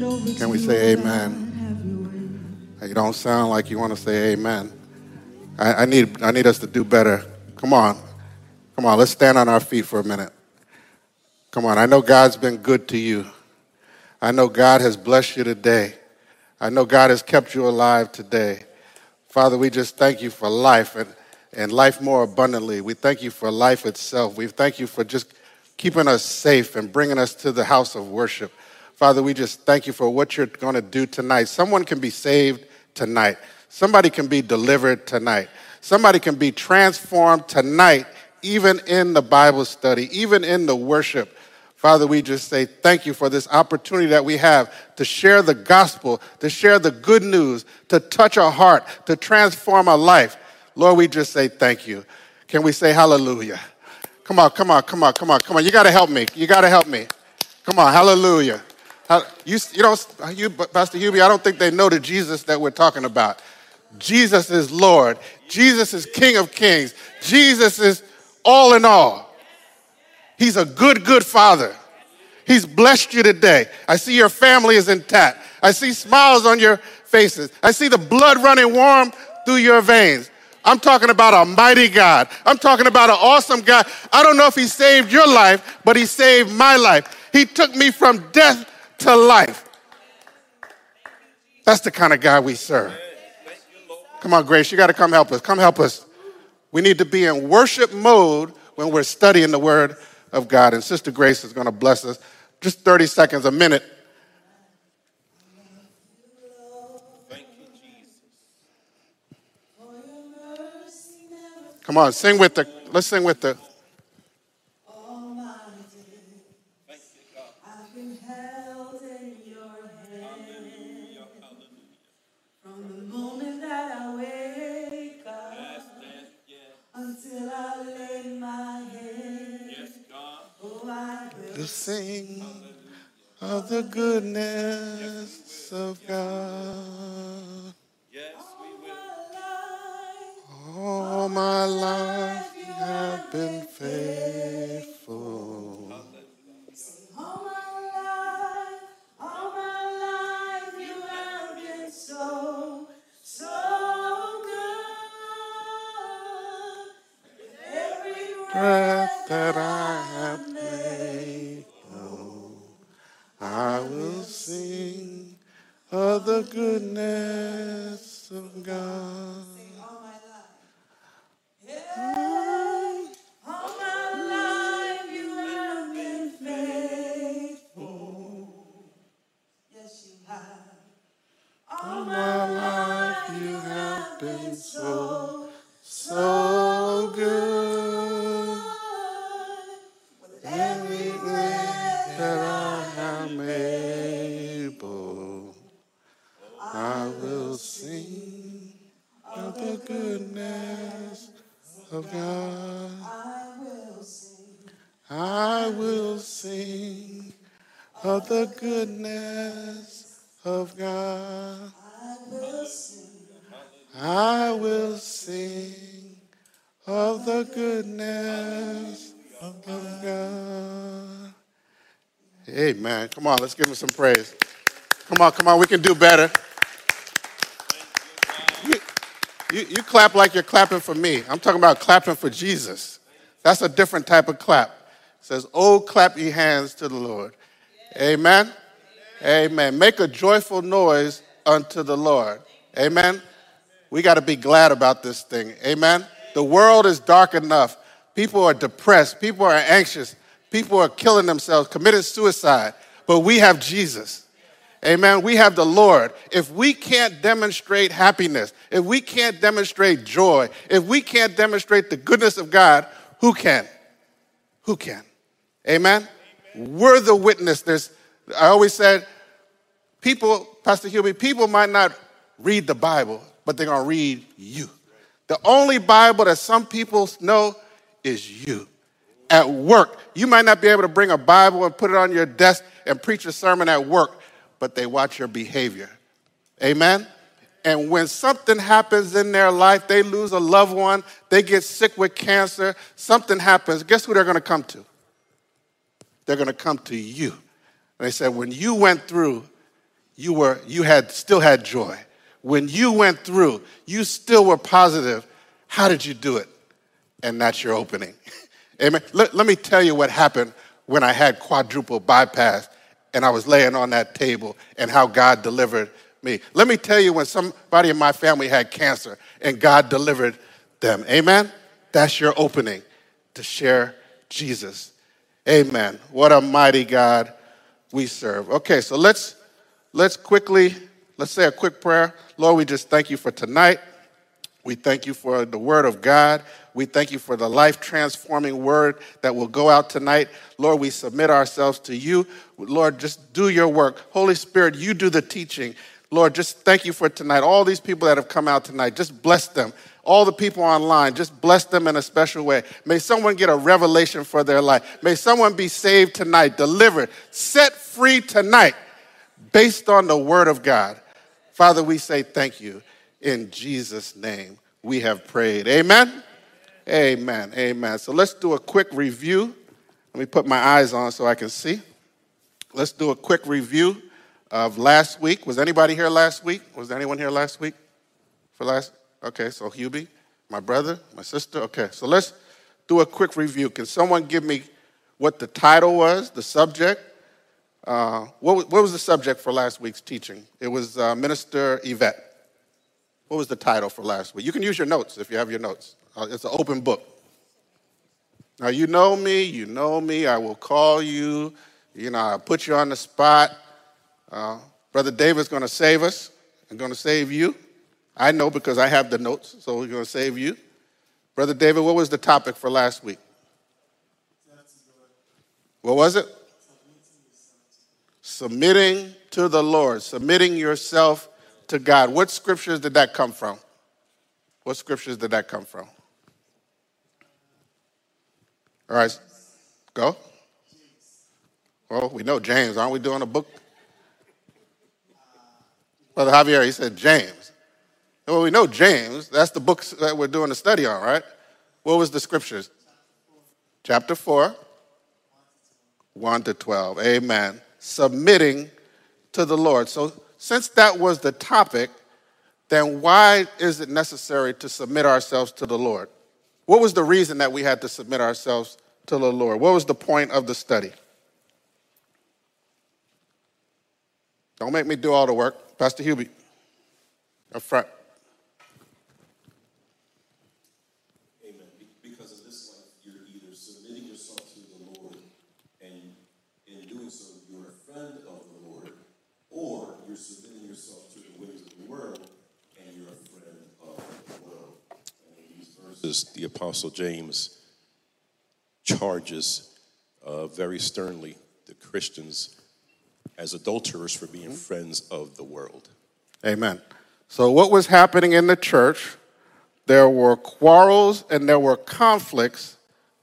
Can we say amen? You don't sound like you want to say amen. I, I, need, I need us to do better. Come on. Come on, let's stand on our feet for a minute. Come on, I know God's been good to you. I know God has blessed you today. I know God has kept you alive today. Father, we just thank you for life and, and life more abundantly. We thank you for life itself. We thank you for just keeping us safe and bringing us to the house of worship. Father, we just thank you for what you're going to do tonight. Someone can be saved tonight. Somebody can be delivered tonight. Somebody can be transformed tonight, even in the Bible study, even in the worship. Father, we just say thank you for this opportunity that we have to share the gospel, to share the good news, to touch a heart, to transform a life. Lord, we just say thank you. Can we say hallelujah? Come on, come on, come on, come on, come on. You got to help me. You got to help me. Come on, hallelujah. How- You, you know, you, Pastor Hubie, I don't think they know the Jesus that we're talking about. Jesus is Lord. Jesus is King of Kings. Jesus is all in all. He's a good, good father. He's blessed you today. I see your family is intact. I see smiles on your faces. I see the blood running warm through your veins. I'm talking about a mighty God. I'm talking about an awesome God. I don't know if He saved your life, but He saved my life. He took me from death to life. That's the kind of God we serve. Come on, Grace, you got to come help us. Come help us. We need to be in worship mode when we're studying the Word of God. And Sister Grace is going to bless us. Just 30 seconds, a minute. Come on, sing with the, let's sing with the, to sing of the goodness of God. All my life Come on, let's give him some praise. Come on, come on, we can do better. You, you, you clap like you're clapping for me. I'm talking about clapping for Jesus. That's a different type of clap. It says, Oh, clap ye hands to the Lord. Amen. Amen. Make a joyful noise unto the Lord. Amen. We got to be glad about this thing. Amen. The world is dark enough. People are depressed. People are anxious. People are killing themselves, committing suicide. But we have Jesus. Amen. We have the Lord. If we can't demonstrate happiness, if we can't demonstrate joy, if we can't demonstrate the goodness of God, who can? Who can? Amen. We're the witness. There's, I always said, people, Pastor Hubie, people might not read the Bible, but they're going to read you. The only Bible that some people know is you. At work, you might not be able to bring a Bible and put it on your desk and preach a sermon at work, but they watch your behavior. Amen? And when something happens in their life, they lose a loved one, they get sick with cancer, something happens, guess who they're to come to? They're to come to you. And they said, when you went through, you were you had still had joy. When you went through, you still were positive. How did you do it? And that's your opening. Amen. Let, let me tell you what happened when I had quadruple bypass and I was laying on that table and how God delivered me. Let me tell you when somebody in my family had cancer and God delivered them. Amen. That's your opening to share Jesus. Amen. What a mighty God we serve. Okay, so let's let's quickly let's say a quick prayer. Lord, we just thank you for tonight. We thank you for the word of God. We thank you for the life transforming word that will go out tonight. Lord, we submit ourselves to you. Lord, just do your work. Holy Spirit, you do the teaching. Lord, just thank you for tonight. All these people that have come out tonight, just bless them. All the people online, just bless them in a special way. May someone get a revelation for their life. May someone be saved tonight, delivered, set free tonight based on the word of God. Father, we say thank you. In Jesus' name, we have prayed. Amen. Amen. Amen. So let's do a quick review. Let me put my eyes on so I can see. Let's do a quick review of last week. Was anybody here last week? Was anyone here last week? For last? Okay, so Hubie, my brother, my sister. Okay, so let's do a quick review. Can someone give me what the title was, the subject? Uh, what, what, was the subject for last week's teaching? It was uh, Minister Yvette. What was the title for last week? You can use your notes if you have your notes. Uh, it's an open book. Now, you know me, you know me. I will call you. You know, I'll put you on the spot. Uh, Brother David's going to save us and going to save you. I know because I have the notes, so we're going to save you. Brother David, what was the topic for last week? What was it? Submitting to the Lord, submitting yourself to God. What scriptures did that come from? What scriptures did that come from? All right, go. Well, we know James. Aren't we doing a book? Brother Javier, he said James. Well, we know James. That's the book that we're doing a study on, right? What was the scriptures? Chapter 4, 1 to 12. Amen. Submitting to the Lord. So since that was the topic, then why is it necessary to submit ourselves to the Lord? What was the reason that we had to submit ourselves to the Lord? What was the point of the study? Don't make me do all the work. Pastor Hubie, up front. The Apostle James charges uh, very sternly the Christians as adulterers for being friends of the world. Amen. So, what was happening in the church? There were quarrels and there were conflicts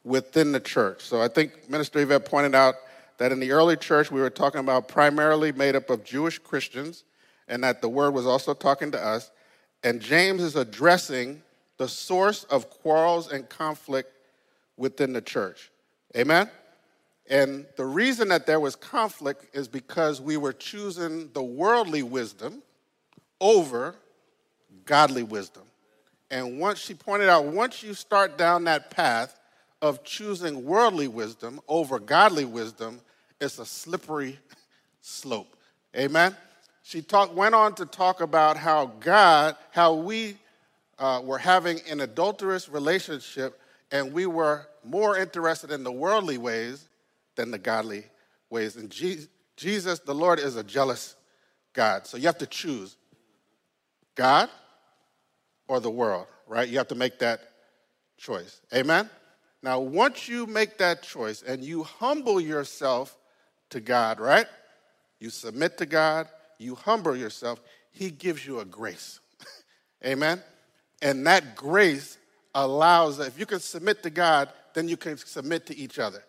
within the church. So, I think Minister Yvette pointed out that in the early church, we were talking about primarily made up of Jewish Christians, and that the word was also talking to us. And James is addressing the source of quarrels and conflict within the church. Amen? And the reason that there was conflict is because we were choosing the worldly wisdom over godly wisdom. And once she pointed out, once you start down that path of choosing worldly wisdom over godly wisdom, it's a slippery slope. Amen? She talk, went on to talk about how God, how we uh, were having an adulterous relationship and we were more interested in the worldly ways than the godly ways. And Jesus, the Lord, is a jealous God. So you have to choose God or the world, right? You have to make that choice. Amen? Now, once you make that choice and you humble yourself to God, right? You submit to God, you humble yourself, He gives you a grace. Amen? And that grace allows, that if you can submit to God, then you can submit to each other.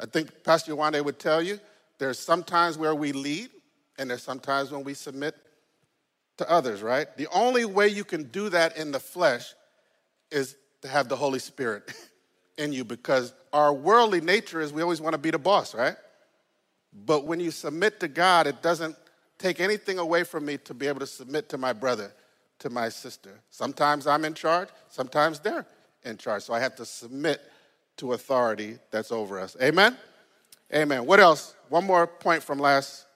I think Pastor Yawande would tell you there's sometimes where we lead, and there's sometimes when we submit to others, right? The only way you can do that in the flesh is to have the Holy Spirit in you because our worldly nature is we always want to be the boss, right? But when you submit to God, it doesn't take anything away from me to be able to submit to my brother, to my sister. Sometimes I'm in charge, sometimes they're in charge. So I have to submit to authority that's over us. Amen? Amen. What else? One more point from last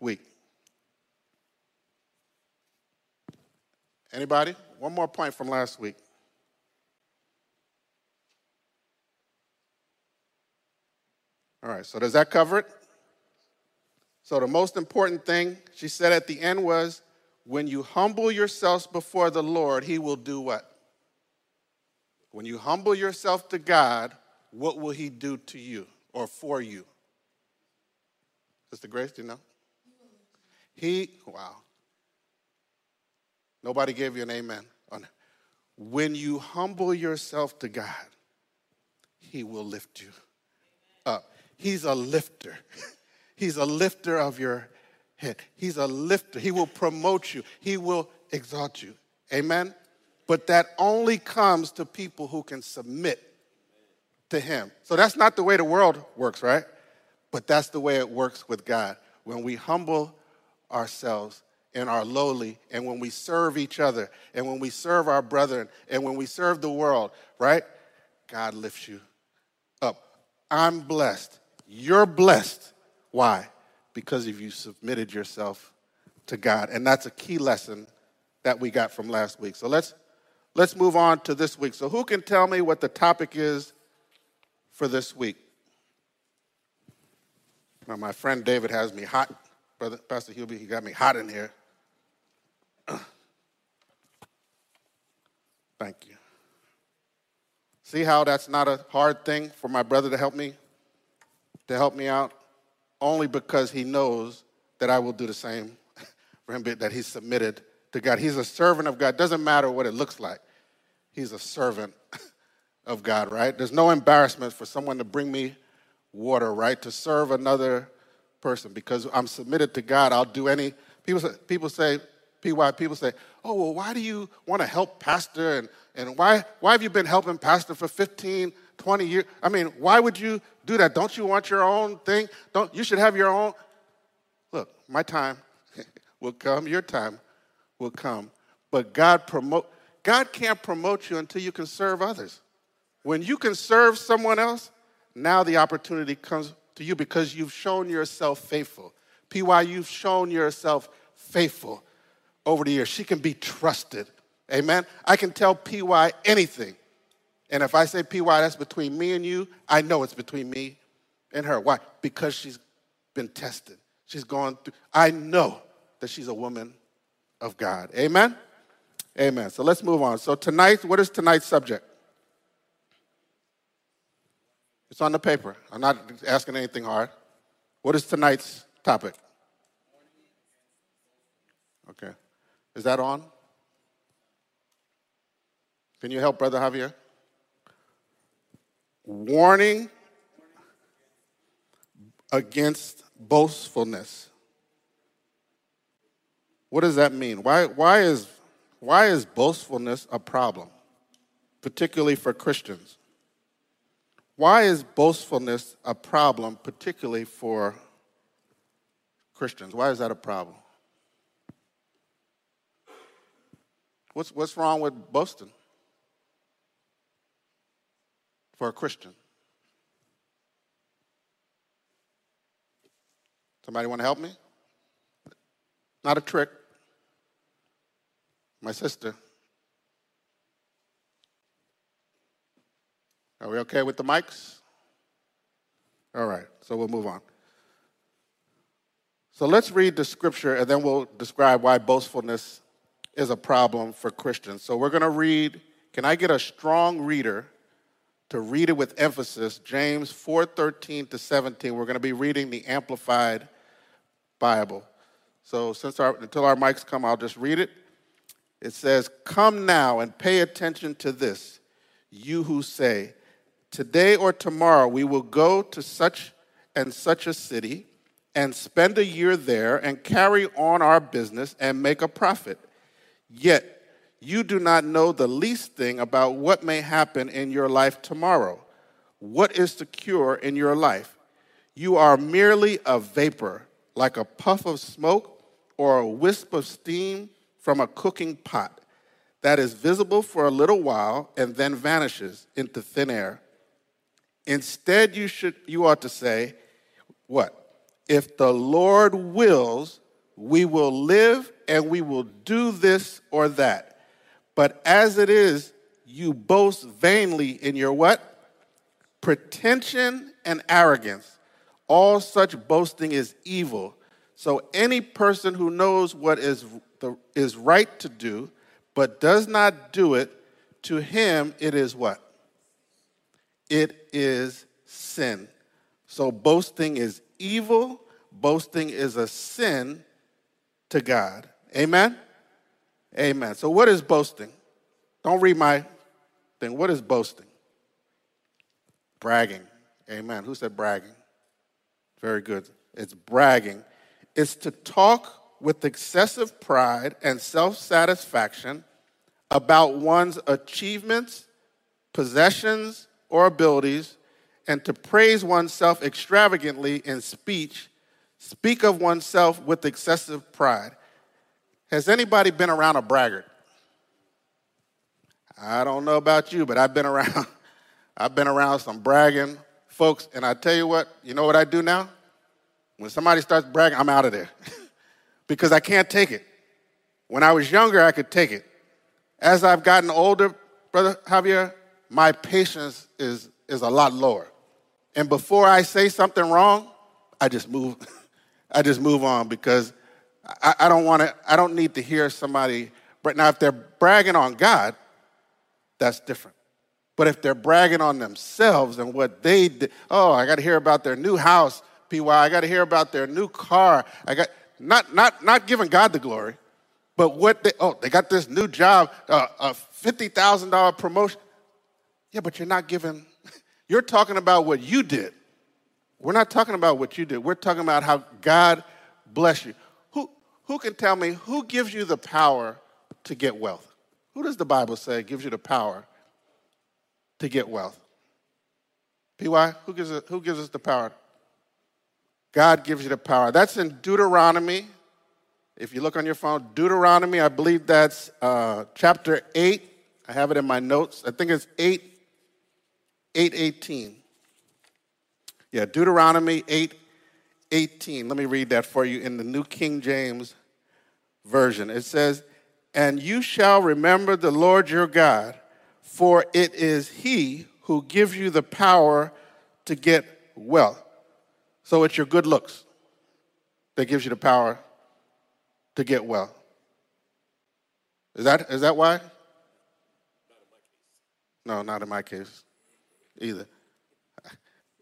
week. Anybody? One more point from last week. All right, so does that cover it? So, the most important thing she said at the end was when you humble yourselves before the Lord, He will do what? When you humble yourself to God, what will He do to you or for you? Sister Grace, do you know? He, wow. Nobody gave you an amen. When you humble yourself to God, He will lift you up. He's a lifter. He's a lifter of your head. He's a lifter. He will promote you, He will exalt you. Amen? But that only comes to people who can submit to Him. So that's not the way the world works, right? But that's the way it works with God. When we humble ourselves and are lowly, and when we serve each other, and when we serve our brethren, and when we serve the world, right? God lifts you up. I'm blessed. You're blessed. Why? Because if you submitted yourself to God. And that's a key lesson that we got from last week. So let's let's move on to this week. So who can tell me what the topic is for this week? Now my friend David has me hot. Brother Pastor Hubie, he got me hot in here. Thank you. See how that's not a hard thing for my brother to help me? To help me out? Only because he knows that I will do the same for him, that he's submitted to God. He's a servant of God. Doesn't matter what it looks like. He's a servant of God, right? There's no embarrassment for someone to bring me water, right? To serve another person because I'm submitted to God. I'll do any. People say, people say, PY, people say, oh, well, why do you want to help Pastor? And, and why, why have you been helping Pastor for 15, 20 years? I mean, why would you do that? Don't you want your own thing? Don't, you should have your own. Look, my time will come, your time will come. But God promote, God can't promote you until you can serve others. When you can serve someone else, now the opportunity comes to you because you've shown yourself faithful. PY, you've shown yourself faithful over the years. She can be trusted. Amen. I can tell PY anything. And if I say PY, that's between me and you, I know it's between me and her. Why? Because she's been tested. She's gone through. I know that she's a woman of God. Amen? Amen. So let's move on. So tonight, what is tonight's subject? It's on the paper. I'm not asking anything hard. What is tonight's topic? Okay. Is that on? Can you help Brother Javier? Warning against boastfulness. What does that mean? Why, why, is, why is boastfulness a problem, particularly for Christians? Why is boastfulness a problem, particularly for Christians? Why is that a problem? What's, what's wrong with boasting for a Christian? Somebody want to help me? Not a trick. My sister. Are we okay with the mics? All right, so we'll move on. So let's read the scripture and then we'll describe why boastfulness is a problem for Christians. So we're going to read, can I get a strong reader to read it with emphasis? James 4:13 to 17. We're going to be reading the amplified Bible. So since our, until our mics come, I'll just read it. It says, "Come now and pay attention to this, you who say, Today or tomorrow we will go to such and such a city and spend a year there and carry on our business and make a profit. Yet you do not know the least thing about what may happen in your life tomorrow. What is secure in your life? You are merely a vapor, like a puff of smoke or a wisp of steam from a cooking pot that is visible for a little while and then vanishes into thin air. Instead, you, should, you ought to say, What? If the Lord wills, we will live and we will do this or that. But as it is, you boast vainly in your what? Pretension and arrogance. All such boasting is evil. So any person who knows what is, the, is right to do, but does not do it, to him it is what? It is sin. So boasting is evil, boasting is a sin to God. Amen? Amen. So what is boasting? Don't read my thing. What is boasting? Bragging. Amen. Who said bragging? Very good. It's bragging. It's to talk with excessive pride and self satisfaction about one's achievements, possessions, or abilities, and to praise oneself extravagantly in speech, speak of oneself with excessive pride. Has anybody been around a braggart? I don't know about you, but I've been around I've been around some bragging folks, and I tell you what, you know what I do now? When somebody starts bragging, I'm out of there because I can't take it. When I was younger, I could take it. As I've gotten older, Brother Javier, my patience is, is a lot lower. And before I say something wrong, I just move, I just move on because I, I don't want to, I don't need to hear somebody. But now, if they're bragging on God, that's different. But if they're bragging on themselves and what they did, oh, I got to hear about their new house, PY. I got to hear about their new car. I got not not not giving God the glory, but what they oh they got this new job, uh, a fifty thousand dollar promotion. Yeah, but you're not giving. You're talking about what you did. We're not talking about what you did. We're talking about how God bless you. Who can tell me who gives you the power to get wealth? Who does the Bible say gives you the power to get wealth? PY, who gives, it, who gives us the power? God gives you the power. That's in Deuteronomy. If you look on your phone, Deuteronomy, I believe that's uh, chapter 8. I have it in my notes. I think it's 8, 818. Yeah, Deuteronomy 8, 18. Let me read that for you in the New King James Version. It says, And you shall remember the Lord your God for it is he who gives you the power to get wealth. So it's your good looks that gives you the power to get wealth. Is that, is that why? No, not in my case either.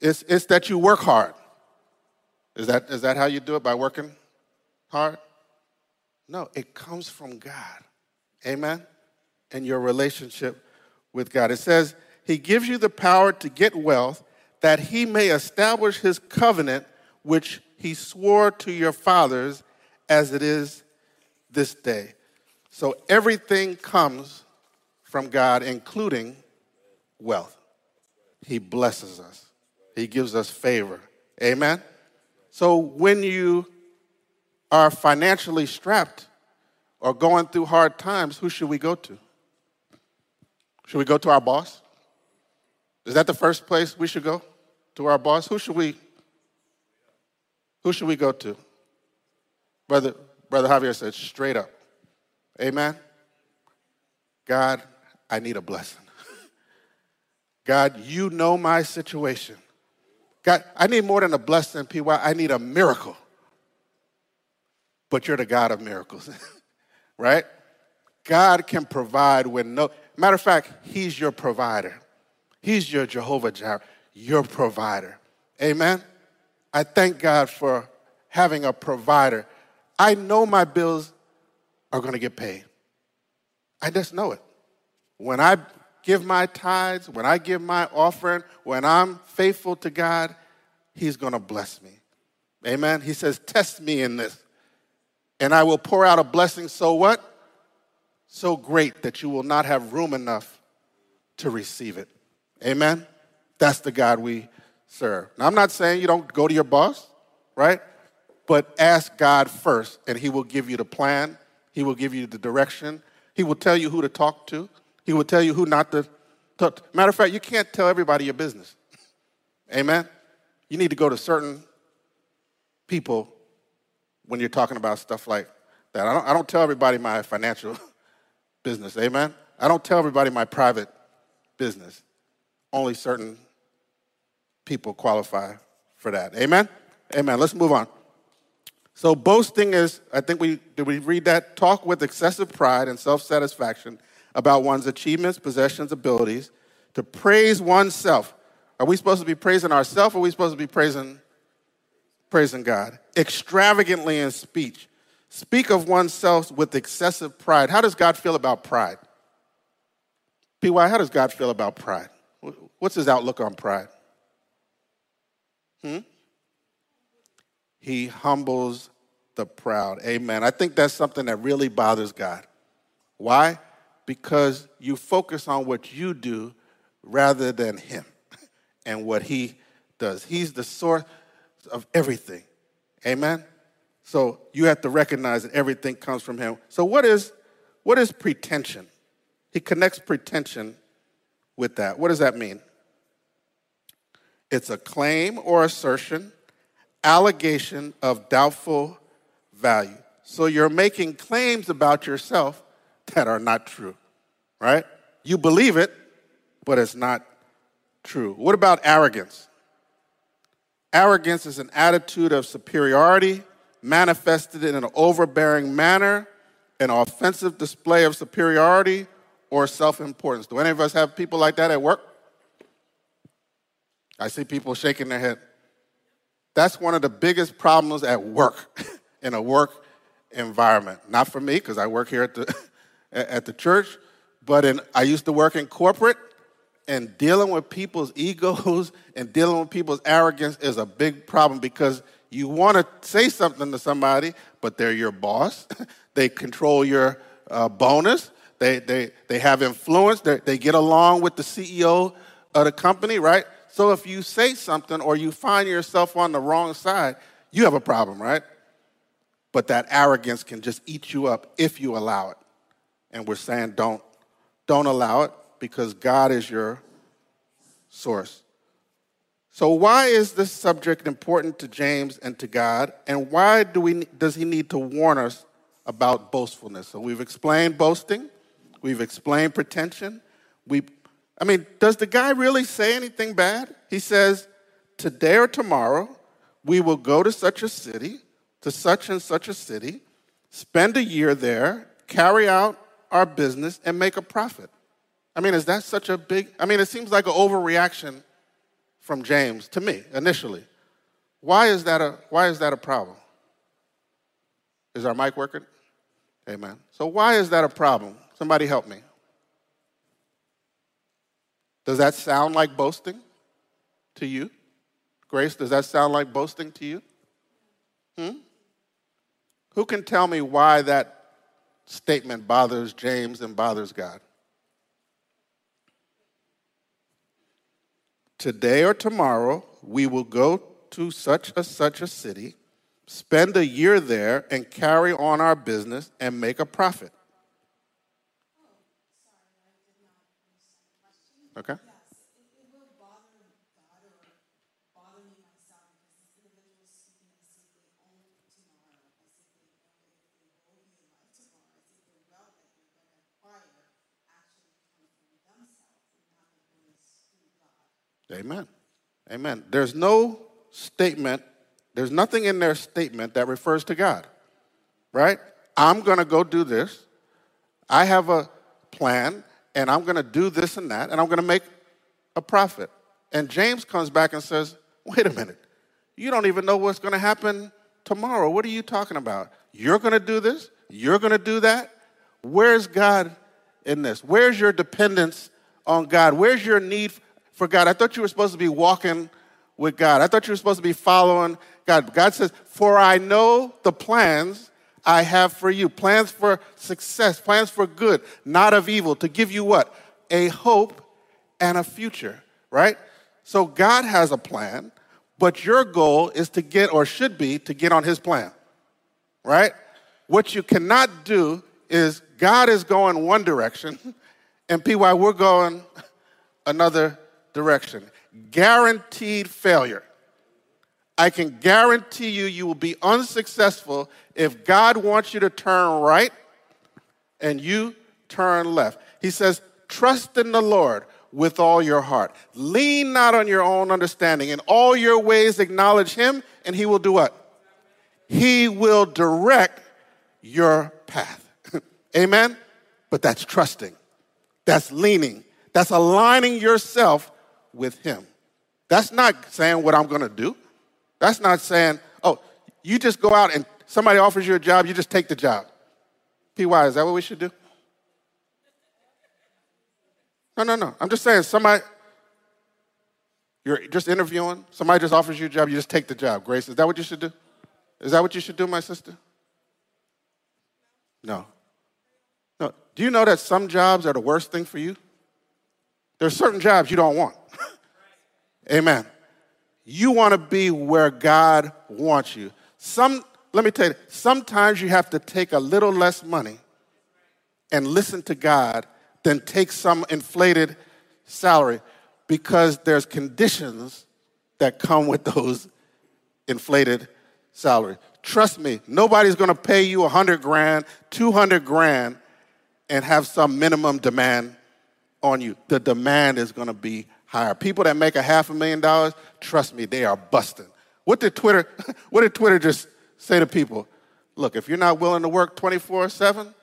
It's, it's that you work hard. Is that, is that how you do it? By working hard? No, it comes from God. Amen? And your relationship with God. It says, He gives you the power to get wealth that He may establish His covenant, which He swore to your fathers as it is this day. So everything comes from God, including wealth. He blesses us, He gives us favor. Amen? So when you are financially strapped or going through hard times, who should we go to? Should we go to our boss? Is that the first place we should go? To our boss? Who should we who should we go to? Brother, Brother Javier said straight up. Amen. God, I need a blessing. God, you know my situation. God, I need more than a blessing, PY. I need a miracle. But you're the God of miracles, right? God can provide when no, Matter of fact, He's your provider. He's your Jehovah Jireh, your provider. Amen. I thank God for having a provider. I know my bills are going to get paid. I just know it. When I give my tithes, when I give my offering, when I'm faithful to God, He's going to bless me. Amen. He says, Test me in this, and I will pour out a blessing. So what? so great that you will not have room enough to receive it. Amen? That's the God we serve. Now, I'm not saying you don't go to your boss, right? but ask God first, and He will give you the plan, He will give you the direction, He will tell you who to talk to, He will tell you who not to talk to. Matter of fact, you can't tell everybody your business. Amen? You need to go to certain people when you're talking about stuff like that. I don't, I don't tell everybody my financial business. Amen? I don't tell everybody my private business. Only certain people qualify for that. Amen? Amen. Let's move on. So boasting is, I think we did we read that? Talk with excessive pride and self-satisfaction about one's achievements, possessions, abilities, to praise oneself. Are we supposed to be praising ourselves or are we supposed to be praising praising God? Extravagantly in speech. Speak of oneself with excessive pride. How does God feel about pride? PY, how does God feel about pride? What's his outlook on pride? Hmm? He humbles the proud. Amen. I think that's something that really bothers God. Why? Because you focus on what you do rather than Him and what He does. He's the source of everything. Amen. So you have to recognize that everything comes from Him. So what is what is pretension? He connects pretension with that. What does that mean? It's a claim or assertion, allegation of doubtful value. So you're making claims about yourself that are not true, right? You believe it, but it's not true. What about arrogance? Arrogance is an attitude of superiority manifested in an overbearing manner, an offensive display of superiority or self importance. Do any of us have people like that at work? I see people shaking their head. That's one of the biggest problems at work, in a work environment. Not for me, because I work here at the, at the church, but in, I used to work in corporate, and dealing with people's egos and dealing with people's arrogance is a big problem because you want to say something to somebody, but they're your boss. they control your uh, bonus. They, they, they have influence. They, they get along with the CEO of the company, right? So if you say something or you find yourself on the wrong side, you have a problem, right? But that arrogance can just eat you up if you allow it. And we're saying don't don't allow it because God is your source. So why is this subject important to James and to God and why do we does he need to warn us about boastfulness? So we've explained boasting, we've explained pretension, we I mean, does the guy really say anything bad? He says, Today or tomorrow, we will go to such a city, to such and such a city, spend a year there, carry out our business, and make a profit. I mean, is that such a big? I mean, it seems like an overreaction from James to me initially. Why is that a, why is that a problem? Is our mic working? Amen. So, why is that a problem? Somebody help me. Does that sound like boasting to you? Grace, does that sound like boasting to you? Hmm? Who can tell me why that statement bothers James and bothers God? Today or tomorrow, we will go to such a such a city, spend a year there, and carry on our business and make a profit. Okay? Amen. Amen. There's no statement, there's nothing in their statement that refers to God, right? I'm going to go do this. I have a plan and I'm going to do this and that, and I'm going to make a profit. And James comes back and says, Wait a minute. You don't even know what's going to happen tomorrow. What are you talking about? You're going to do this? You're going to do that? Where's God in this? Where's your dependence on God? Where's your need for God? I thought you were supposed to be walking with God. I thought you were supposed to be following God. God says, For I know the plans I have for you. Plans for success, plans for good, not of evil, to give you what? A hope and a future, right? So God has a plan, but your goal is to get, or should be, to get on His plan, right? What you cannot do is God is going one direction, and PY, we're going another direction. Guaranteed failure. I can guarantee you, you will be unsuccessful if God wants you to turn right and you turn left. He says, Trust in the Lord with all your heart. Lean not on your own understanding. In all your ways, acknowledge Him, and He will do what? He will direct your path. Amen? But that's trusting, that's leaning, that's aligning yourself with Him. That's not saying what I'm going to do. That's not saying, oh, you just go out and somebody offers you a job, you just take the job. PY, is that what we should do? No, no, no. I'm just saying, somebody, you're just interviewing, somebody just offers you a job, you just take the job. Grace, is that what you should do? Is that what you should do, my sister? No. No. Do you know that some jobs are the worst thing for you? There's certain jobs you don't want. Amen. You want to be where God wants you. Some, let me tell you, sometimes you have to take a little less money and listen to God than take some inflated salary because there's conditions that come with those inflated salaries. Trust me, nobody's going to pay you 100 grand, 200 grand and have some minimum demand on you. The demand is going to be higher. People that make a half a million dollars, trust me, they are busting. What did Twitter, what did Twitter just say to people? Look, if you're not willing to work 24 7,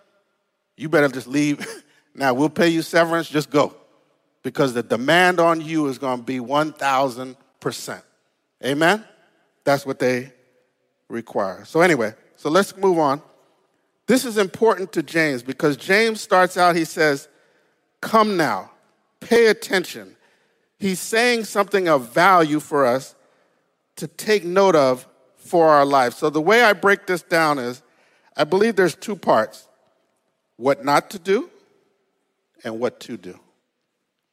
you better just leave. now, we'll pay you severance, just go. Because the demand on you is going to be 1,000%. Amen? That's what they require. So, anyway, so let's move on. This is important to James because James starts out, he says, Come now, pay attention, he's saying something of value for us to take note of for our life. So the way I break this down is I believe there's two parts what not to do and what to do.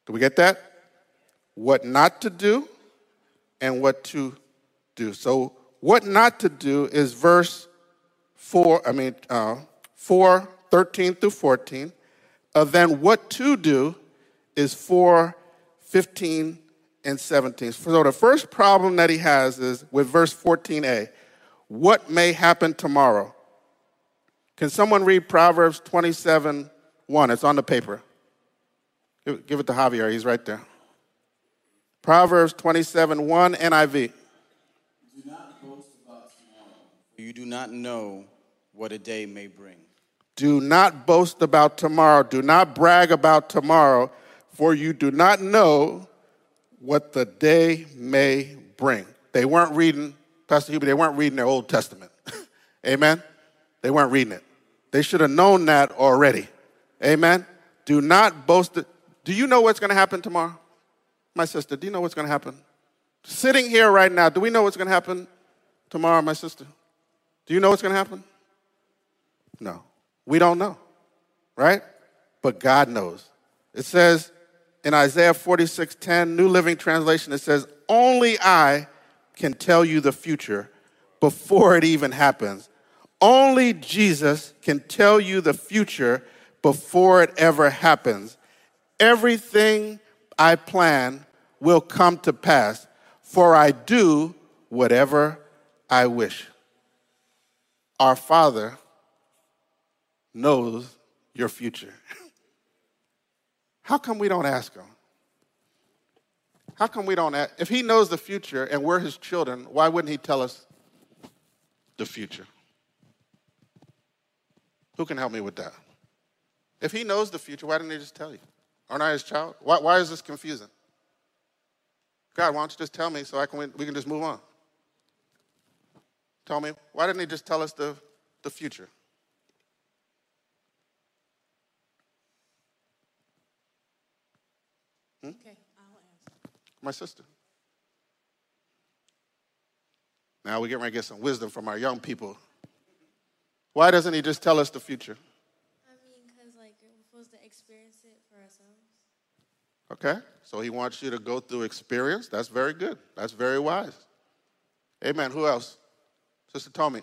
Do we get that? What not to do and what to do. So, what not to do is verse 4, I mean, uh, 4, 13 through 14. Then, what to do is 4, 15, and 17. So the first problem that he has is with verse 14a what may happen tomorrow? Can someone read Proverbs 27 1? It's on the paper. Give, give it to Javier, he's right there. Proverbs 27 1 NIV. Do not boast about tomorrow. You do not know what a day may bring. Do not boast about tomorrow. Do not brag about tomorrow for you do not know what the day may bring. They weren't reading, Pastor Hubie, they weren't reading their Old Testament. Amen? They weren't reading it. They should have known that already. Amen? Do not boast. Do you know what's going to happen tomorrow? My sister, do you know what's going to happen? Sitting here right now, do we know what's going to happen tomorrow, my sister? Do you know what's going to happen? No. We don't know, right? But God knows. It says, in Isaiah 46:10, New Living Translation, it says, Only I can tell you the future before it even happens. Only Jesus can tell you the future before it ever happens. Everything I plan will come to pass, for I do whatever I wish. Our Father knows your future. How come we don't ask him? How come we don't ask? If he knows the future and we're his children, why wouldn't he tell us the future? Who can help me with that? If he knows the future, why didn't he just tell you? Aren't I his child? Why, why is this confusing? God, why don't you just tell me so I can, we can just move on? Tell me, why didn't he just tell us the, the future? Hmm? Okay, I'll answer. My sister. Now we're getting ready to get some wisdom from our young people. Why doesn't he just tell us the future? I mean, because like we're supposed to experience it for ourselves. Okay, so he wants you to go through experience. That's very good. That's very wise. Amen. Who else? Sister Tommy.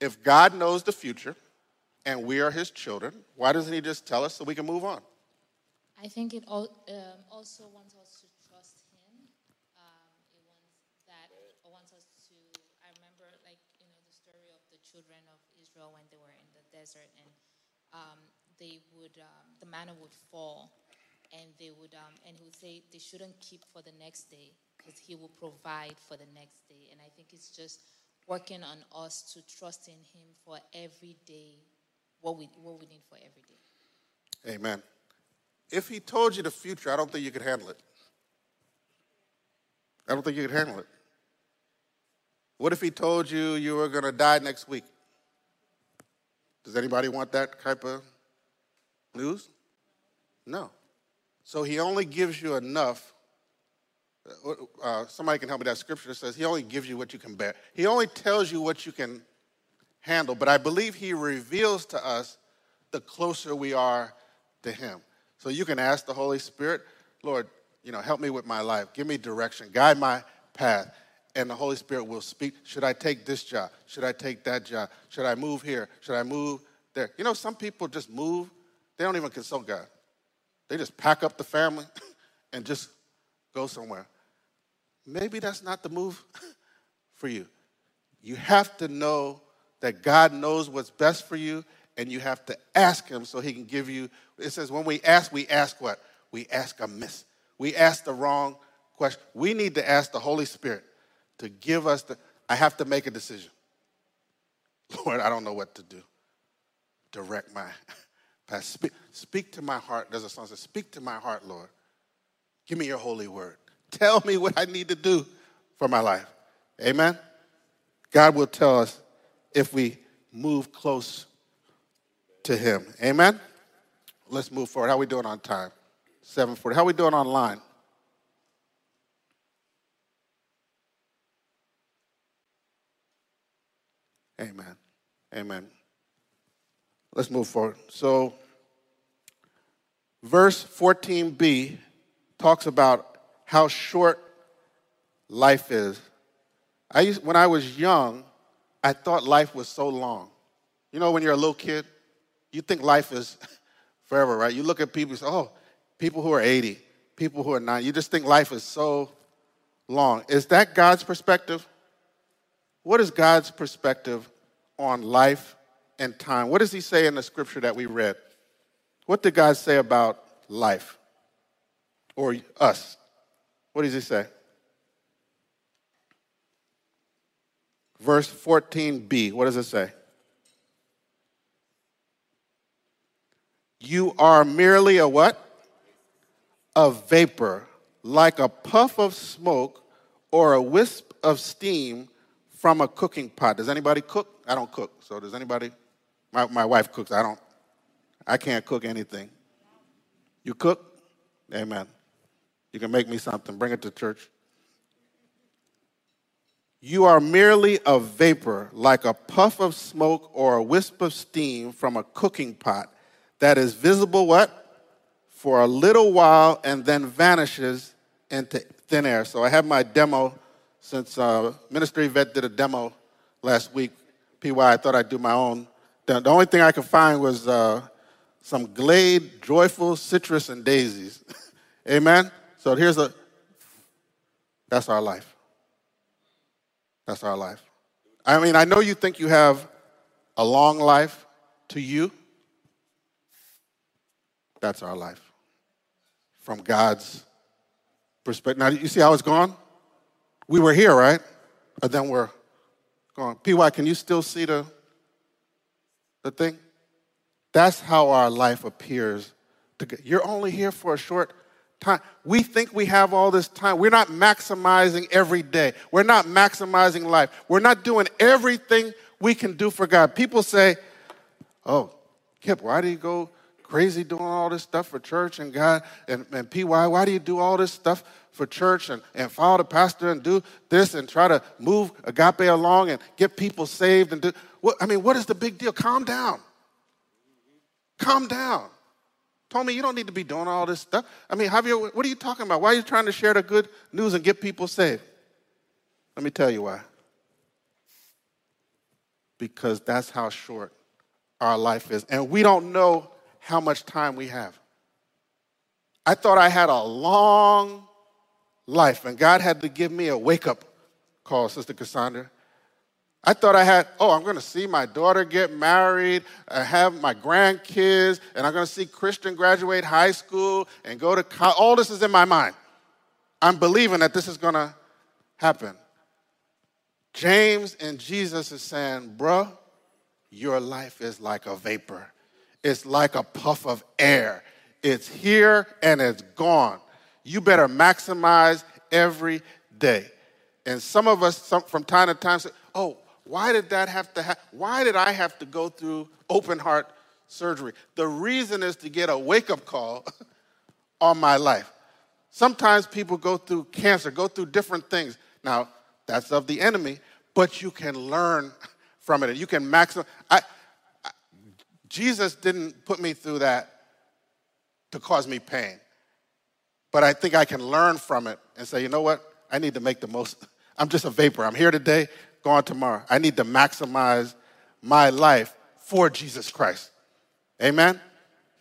If God knows the future and we are his children, why doesn't he just tell us so we can move on? I think it al- um, also wants us to trust Him. Um, it wants that, it wants us to. I remember, like you know, the story of the children of Israel when they were in the desert, and um, they would, um, the manna would fall, and they would, um, and He would say they shouldn't keep for the next day because He will provide for the next day. And I think it's just working on us to trust in Him for every day, what we what we need for every day. Amen. If he told you the future, I don't think you could handle it. I don't think you could handle it. What if he told you you were going to die next week? Does anybody want that type of news? No. So he only gives you enough. Uh, uh, somebody can help me. That scripture says he only gives you what you can bear. He only tells you what you can handle. But I believe he reveals to us the closer we are to him. So you can ask the Holy Spirit, Lord, you know, help me with my life. Give me direction. Guide my path. And the Holy Spirit will speak. Should I take this job? Should I take that job? Should I move here? Should I move there? You know, some people just move. They don't even consult God. They just pack up the family and just go somewhere. Maybe that's not the move for you. You have to know that God knows what's best for you and you have to ask him so he can give you. It says, when we ask, we ask what? We ask amiss. We ask the wrong question. We need to ask the Holy Spirit to give us the. I have to make a decision. Lord, I don't know what to do. Direct my path. Speak, speak to my heart. There's a song that says, Speak to my heart, Lord. Give me your holy word. Tell me what I need to do for my life. Amen. God will tell us if we move close to him. Amen? Let's move forward. How we doing on time? 740. How we doing online? Amen. Amen. Let's move forward. So, verse 14b talks about how short life is. I used, when I was young, I thought life was so long. You know, when you're a little kid, you think life is forever, right? You look at people, say, oh, people who are 80, people who are 90, you just think life is so long. Is that God's perspective? What is God's perspective on life and time? What does He say in the scripture that we read? What did God say about life or us? What does He say? Verse 14b, what does it say? You are merely a what? A vapor, like a puff of smoke or a wisp of steam from a cooking pot. Does anybody cook? I don't cook. So does anybody? My, my wife cooks. I don't. I can't cook anything. You cook? Amen. You can make me something. Bring it to church. You are merely a vapor, like a puff of smoke or a wisp of steam from a cooking pot that is visible what? For a little while and then vanishes into thin air. So I have my demo since uh, Minister Yvette did a demo last week. PY, I thought I'd do my own. The, only thing I could find was uh, some Glade, Joyful, Citrus, and Daisies. Amen? So here's a, that's our life. That's our life. I mean, I know you think you have a long life to you. That's our life. From God's perspective. Now, you see how it's gone? We were here, right? But then we're gone. PY, can you still see the, the thing? That's how our life appears. To, you're only here for a short time. We think we have all this time. We're not maximizing every day. We're not maximizing life. We're not doing everything we can do for God. People say, oh, Kip, why do you go crazy doing all this stuff for church and God and, and PY? Why do you do all this stuff for church and, and follow the pastor and do this and try to move agape along and get people saved and do what I mean, what is the big deal? Calm down. Calm down. Told me you don't need to be doing all this stuff. I mean, Javier, what are you talking about? Why are you trying to share the good news and get people saved? Let me tell you why. Because that's how short our life is. And we don't know how much time we have. I thought I had a long life, and God had to give me a wake up call, Sister Cassandra. I thought I had, oh, I'm going to see my daughter get married, I have my grandkids, and I'm going to see Christian graduate high school and go to college. All this is in my mind. I'm believing that this is going to happen. James and Jesus is saying, bruh, your life is like a vapor. It's like a puff of air. It's here and it's gone. You better maximize every day. And some of us, some, from time to time, say, oh, why did that have to happen? Why did I have to go through open heart surgery? The reason is to get a wake up call on my life. Sometimes people go through cancer, go through different things. Now, that's of the enemy, but you can learn from it you can maximize. Jesus didn't put me through that to cause me pain, but I think I can learn from it and say, you know what? I need to make the most. I'm just a vapor. I'm here today, gone tomorrow. I need to maximize my life for Jesus Christ. Amen?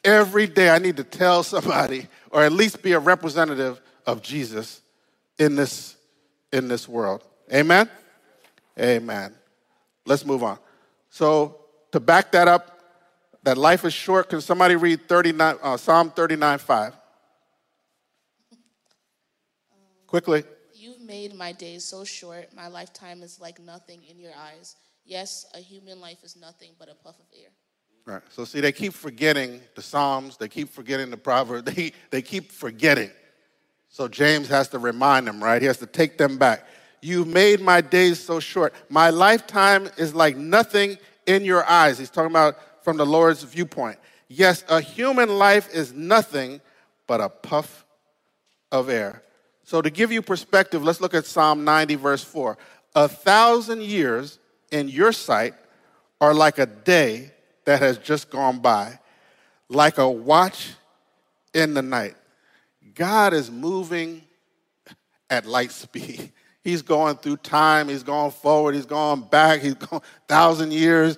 Every day I need to tell somebody, or at least be a representative of Jesus in this, in this world. Amen? Amen. Let's move on. So, to back that up, that life is short, can somebody read 39, uh, Psalm 39 5? Quickly. You've made my days so short, my lifetime is like nothing in your eyes. Yes, a human life is nothing but a puff of air. Right. So see, they keep forgetting the Psalms, they keep forgetting the Proverbs, they, they keep forgetting. So James has to remind them, right? He has to take them back. You've made my days so short. My lifetime is like nothing in your eyes. He's talking about from the Lord's viewpoint. Yes, a human life is nothing but a puff of air. So, to give you perspective, let's look at Psalm 90, verse 4. A thousand years in your sight are like a day that has just gone by, like a watch in the night. God is moving at light speed. He's going through time, he's going forward, he's going back, he's going thousand years.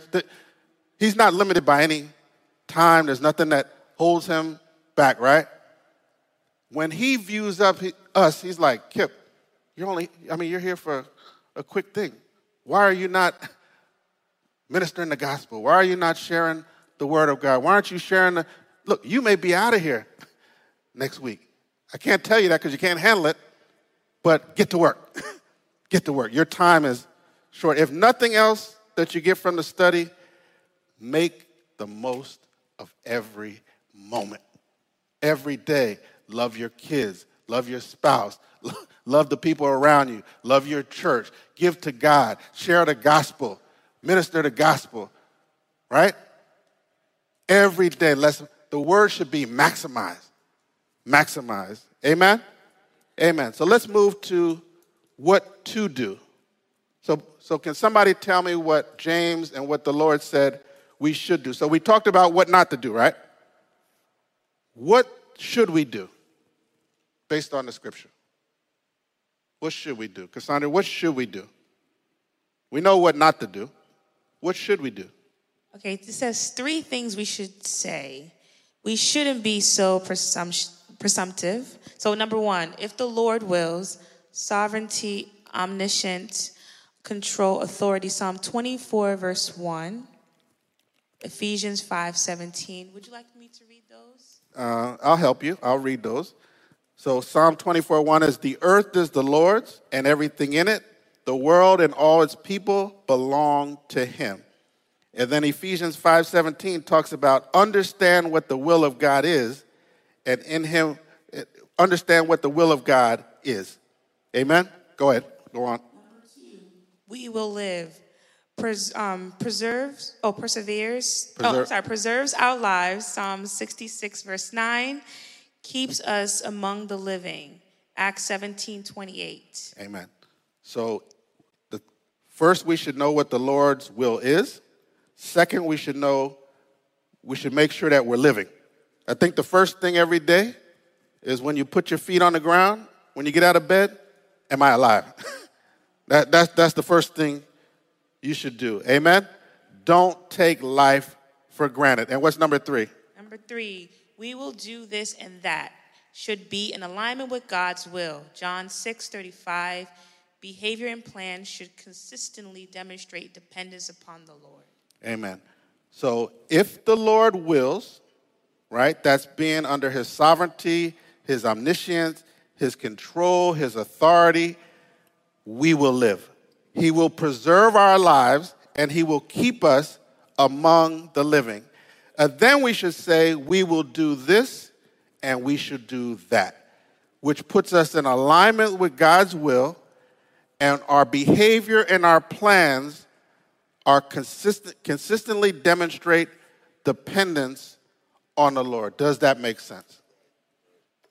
He's not limited by any time. There's nothing that holds him back, right? When he views up us, he's like, Kip, you're only, I mean, you're here for a quick thing. Why are you not ministering the gospel? Why are you not sharing the word of God? Why aren't you sharing the, look, you may be out of here next week. I can't tell you that because you can't handle it, but get to work. get to work. Your time is short. If nothing else that you get from the study, make the most of every moment. Every day, love your kids, love your spouse, love the people around you, love your church, give to God, share the gospel, minister the gospel, right? Every day, let's, the word should be maximized. Maximized. Amen? Amen. So let's move to what to do. So, so can somebody tell me what James and what the Lord said we should do? So we talked about what not to do, right? What should we do based on the scripture? What should we do? Cassandra, what should we do? We know what not to do. What should we do? Okay, it says three things we should say. We shouldn't be so presumptive. So, number one, if the Lord wills, sovereignty, omniscient, control, authority. Psalm 24, verse 1. Ephesians 5, 17. Would you like me to read those? Uh, I'll help you. I'll read those. So, Psalm 24, 1 is The earth is the Lord's and everything in it. The world and all its people belong to him. And then Ephesians 5:17 talks about understand what the will of God is and in him understand what the will of God is. Amen. Go ahead. Go on. We will live. Pres, um, preserves, oh, perseveres, Preserve. oh, sorry, preserves our lives, Psalm 66, verse 9, keeps us among the living, Acts 17, 28. Amen. So, the, first, we should know what the Lord's will is. Second, we should know, we should make sure that we're living. I think the first thing every day is when you put your feet on the ground, when you get out of bed, am I alive? That, that's, that's the first thing you should do. Amen? Don't take life for granted. And what's number three? Number three, we will do this and that should be in alignment with God's will. John 6 35. Behavior and plans should consistently demonstrate dependence upon the Lord. Amen. So if the Lord wills, right, that's being under his sovereignty, his omniscience, his control, his authority, we will live. He will preserve our lives and he will keep us among the living. And then we should say, we will do this and we should do that, which puts us in alignment with God's will, and our behavior and our plans are consistent, consistently demonstrate dependence on the Lord. Does that make sense?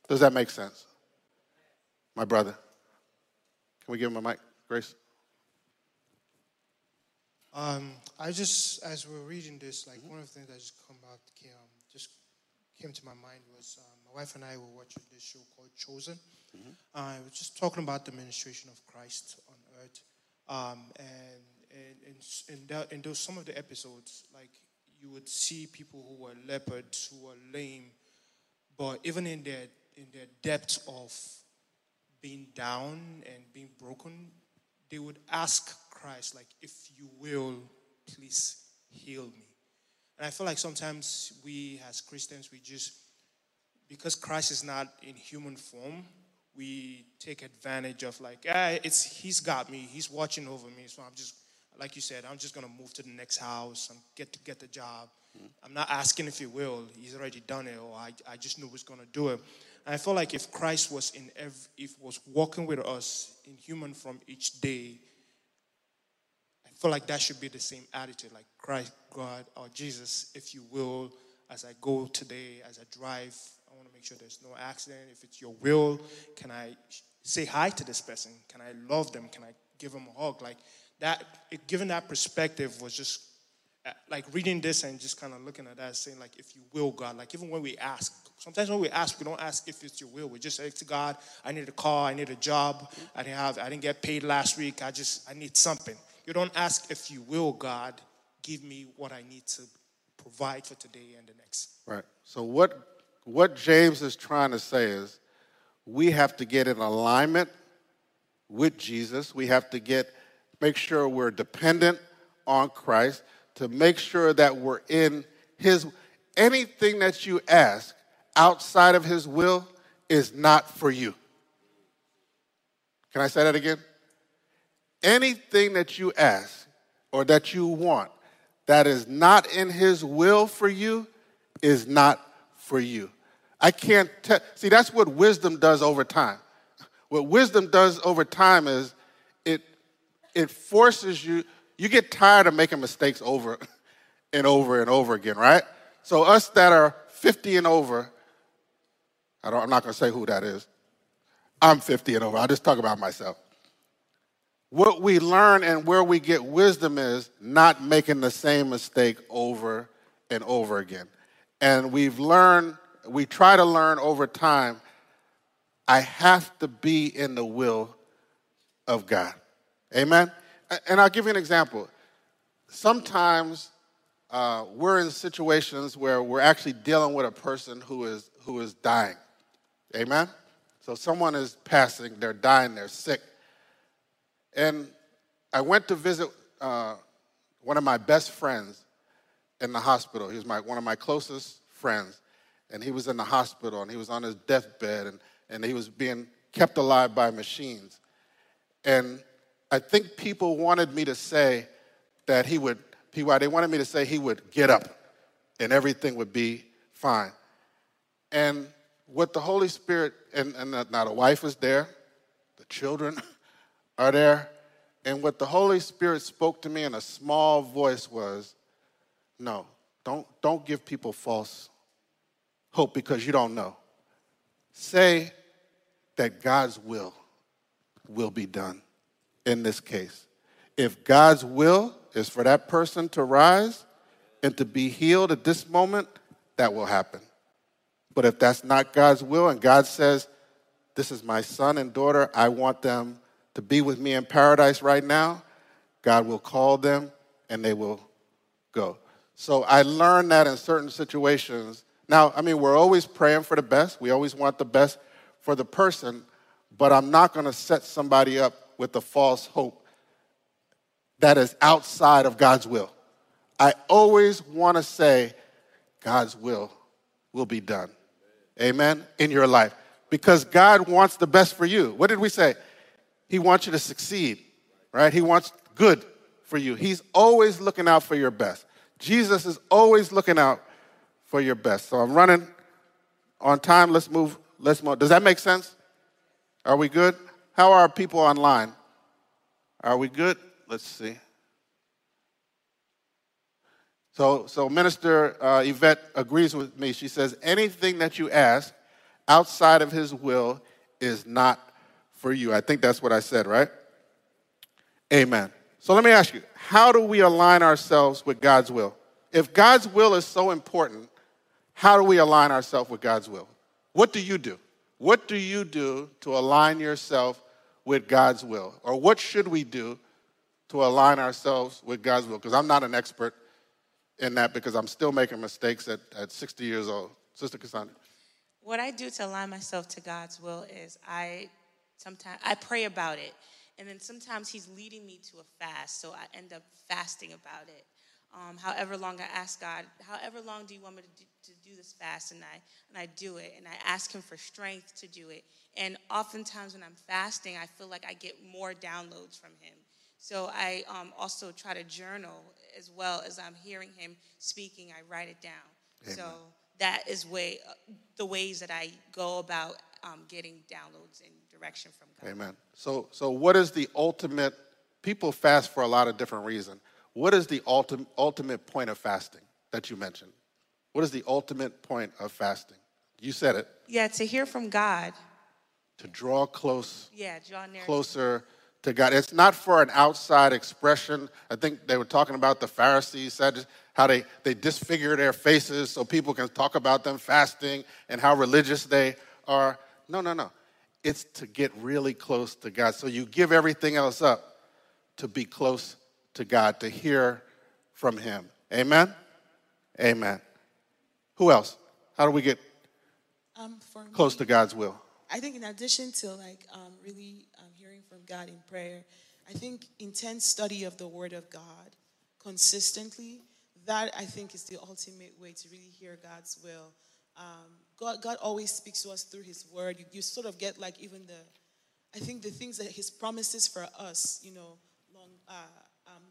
Does that make sense? My brother. Can we give him a mic, Grace? Um, I just, as we're reading this, like one of the things that just come out, came, um, just came to my mind was um, my wife and I were watching this show called Chosen. Mm-hmm. Uh, I was just talking about the ministration of Christ on earth, um, and and in in, that, in those some of the episodes, like you would see people who were leopards, who were lame, but even in their in their depth of being down and being broken, they would ask Christ, like, if you will, please heal me. And I feel like sometimes we as Christians, we just, because Christ is not in human form, we take advantage of like, ah, it's he's got me, he's watching over me, so I'm just, like you said, I'm just gonna move to the next house and get to get the job. Mm-hmm. I'm not asking if he will, he's already done it, or I, I just knew he was gonna do it. I feel like if Christ was in every, if was walking with us in human form each day, I feel like that should be the same attitude like Christ, God, or Jesus, if you will, as I go today, as I drive, I want to make sure there's no accident. If it's your will, can I say hi to this person? Can I love them? Can I give them a hug? Like that, it, given that perspective was just Uh, like reading this and just kind of looking at that, saying like, if you will, God. Like even when we ask, sometimes when we ask, we don't ask if it's your will. We just say to God, I need a car, I need a job, I didn't have, I didn't get paid last week. I just, I need something. You don't ask if you will, God, give me what I need to provide for today and the next. Right. So what what James is trying to say is we have to get in alignment with Jesus. We have to get make sure we're dependent on Christ to make sure that we're in his anything that you ask outside of his will is not for you. Can I say that again? anything that you ask or that you want that is not in His will for you is not for you. I can't tell. See, that's what wisdom does over time. What wisdom does over time is it it forces you. You get tired of making mistakes over and over and over again, right? So us that are 50 and over, I don't, I'm not going to say who that is. I'm 50 and over. I'll just talk about myself what we learn and where we get wisdom is not making the same mistake over and over again. And we've learned, we try to learn over time, I have to be in the will of God. Amen? And I'll give you an example. Sometimes uh, we're in situations where we're actually dealing with a person who is, who is dying. Amen? So someone is passing, they're dying, they're sick and I went to visit uh, one of my best friends in the hospital. He was my, one of my closest friends. And he was in the hospital and he was on his deathbed and, and he was being kept alive by machines. And I think people wanted me to say that he would, PY, they wanted me to say he would get up and everything would be fine. And what the Holy Spirit, and, and now the wife was there, the children, are there? And what the Holy Spirit spoke to me in a small voice was no, don't, don't give people false hope because you don't know. Say that God's will will be done in this case. If God's will is for that person to rise and to be healed at this moment, that will happen. But if that's not God's will and God says, This is my son and daughter, I want them to be with me in paradise right now, God will call them and they will go. So I learned that in certain situations. Now, I mean, we're always praying for the best. We always want the best for the person, but I'm not going to set somebody up with a false hope that is outside of God's will. I always want to say, God's will will be done. Amen. In your life. Because God wants the best for you. What did we say? He wants you to succeed, right? He wants good for you. He's always looking out for your best. Jesus is always looking out for your best. So I'm running on time. Let's move. Let's move. Does that make sense? Are we good? How are people online? Are we good? Let's see. So, so Minister uh, Yvette agrees with me. She says, anything that you ask outside of his will is not for you. I think that's what I said, right? Amen. So let me ask you, how do we align ourselves with God's will? If God's will is so important, how do we align ourselves with God's will? What do you do? What do you do to align yourself with God's will? Or what should we do to align ourselves with God's will? Because I'm not an expert in that because I'm still making mistakes at, at 60 years old. Sister Cassandra. What I do to align myself to God's will is I sometimes I pray about it. And then sometimes he's leading me to a fast, so I end up fasting about it. Um, however long I ask God, however long do you want me to do, to do this fast? And I, and I do it, and I ask Him for strength to do it. And oftentimes when I'm fasting, I feel like I get more downloads from Him. So I um, also try to journal as well as I'm hearing Him speaking. I write it down. Amen. So that is way uh, the ways that I go about um, getting downloads and direction from God. Amen. So, so what is the ultimate? People fast for a lot of different reasons. What is the ultimate ultimate point of fasting that you mentioned? What is the ultimate point of fasting? You said it. Yeah, to hear from God. To draw close. Yeah, draw near. Closer to God. It's not for an outside expression. I think they were talking about the Pharisees said how they, they disfigure their faces so people can talk about them fasting and how religious they are. No, no, no. It's to get really close to God. So you give everything else up to be close to God, to hear from Him. Amen? Amen. Who else? How do we get um, close me, to God's will? I think, in addition to like um, really um, hearing from God in prayer, I think intense study of the Word of God consistently. That I think is the ultimate way to really hear God's will. Um, God, God always speaks to us through His Word. You, you sort of get like even the, I think the things that His promises for us, you know, long, uh,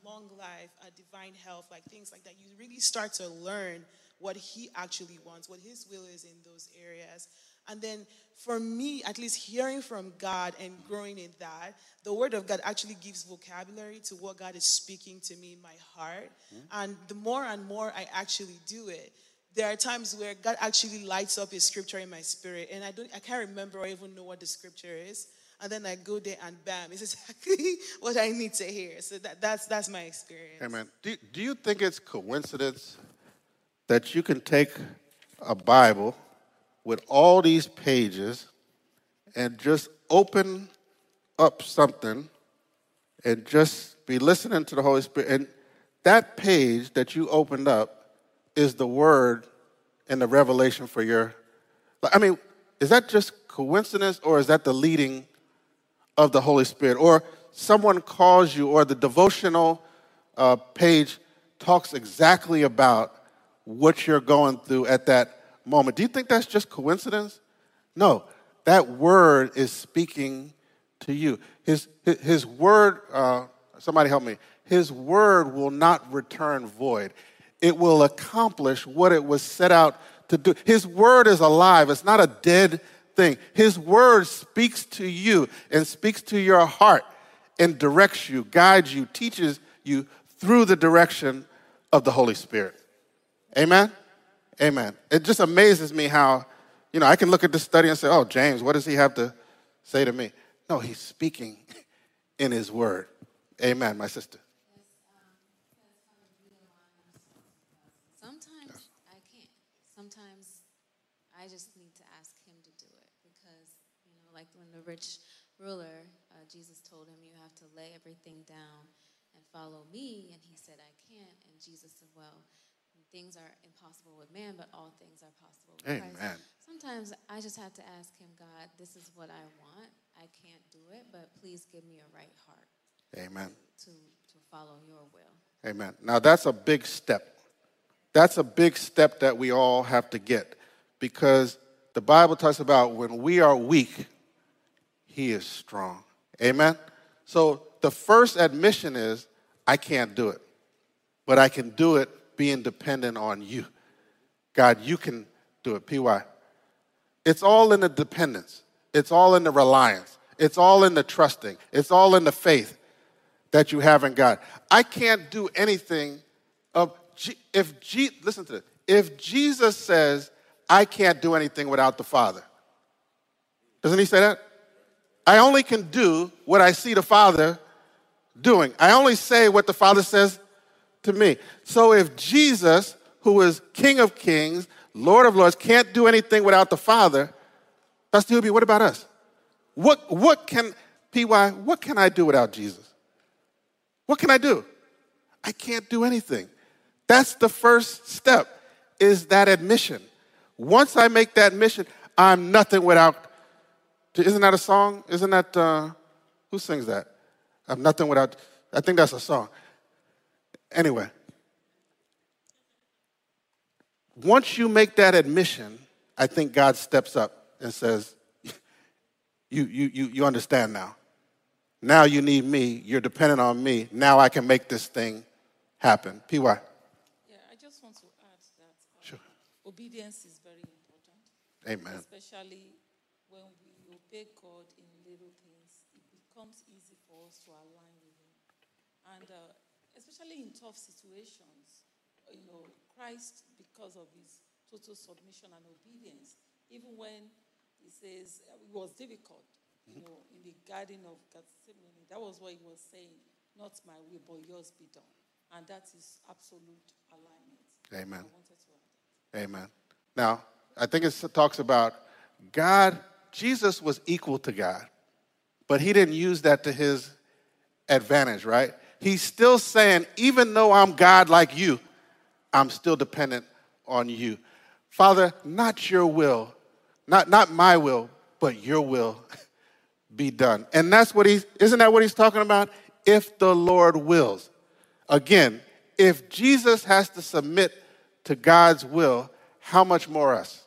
long life, uh, divine health, like things like that. You really start to learn what He actually wants, what His will is in those areas. And then for me, at least hearing from God and growing in that, the Word of God actually gives vocabulary to what God is speaking to me in my heart. Mm-hmm. And the more and more I actually do it, there are times where God actually lights up a scripture in my spirit, and I don't, I can't remember or even know what the scripture is. And then I go there and bam, it's exactly what I need to hear. So that, that's that's my experience. Amen. Do, do you think it's coincidence that you can take a Bible with all these pages and just open up something and just be listening to the Holy Spirit. And that page that you opened up is the word and the revelation for your. I mean, is that just coincidence or is that the leading of the Holy Spirit? Or someone calls you, or the devotional uh, page talks exactly about what you're going through at that moment. Do you think that's just coincidence? No, that word is speaking to you. His, his, word, uh, somebody help me, his word will not return void. It will accomplish what it was set out to do. His word is alive, it's not a dead thing. His word speaks to you and speaks to your heart and directs you, guides you, teaches you through the direction of the Holy Spirit. Amen? Amen. It just amazes me how, you know, I can look at this study and say, oh, James, what does he have to say to me? No, he's speaking in his word. Amen, my sister. Sometimes I can't. Sometimes I just need to ask him to do it because, you know, like when the rich ruler, uh, Jesus told him, You have to lay everything down and follow me. And he said, I can't. And Jesus said, Well, things are impossible with man, but all things are possible with Amen. Christ. Sometimes I just have to ask him, God, this is what I want. I can't do it, but please give me a right heart. Amen. To, to follow your will. Amen. Now that's a big step. That's a big step that we all have to get because the Bible talks about when we are weak, he is strong. Amen. So the first admission is I can't do it, but I can do it being dependent on you. God, you can do it. PY. It's all in the dependence, it's all in the reliance, it's all in the trusting, it's all in the faith that you have in God. I can't do anything of if G, listen to this. If Jesus says I can't do anything without the Father, doesn't he say that? I only can do what I see the Father doing. I only say what the Father says to me. So if Jesus, who is King of Kings, Lord of Lords, can't do anything without the Father, Pastor Hubie, what about us? What, what can, PY, what can I do without Jesus? What can I do? I can't do anything. That's the first step, is that admission. Once I make that admission, I'm nothing without. Isn't that a song? Isn't that, uh, who sings that? I'm nothing without, I think that's a song. Anyway, once you make that admission, I think God steps up and says, you, you, you, you understand now. Now you need me. You're dependent on me. Now I can make this thing happen. PY. Yeah, I just want to add that sure. obedience is very important. Amen. Especially obey God in little things, it becomes easy for us to align with Him. And uh, especially in tough situations, you know, Christ, because of his total submission and obedience, even when he says uh, it was difficult, you know, in the Garden of Gethsemane, that was what he was saying, not my will, but yours be done. And that is absolute alignment. Amen. Amen. Now, I think it talks about God, Jesus was equal to God, but he didn't use that to his advantage, right? He's still saying, even though I'm God like you, I'm still dependent on you. Father, not your will, not, not my will, but your will be done. And that's what he's, isn't that what he's talking about? If the Lord wills. Again, if Jesus has to submit to God's will, how much more us?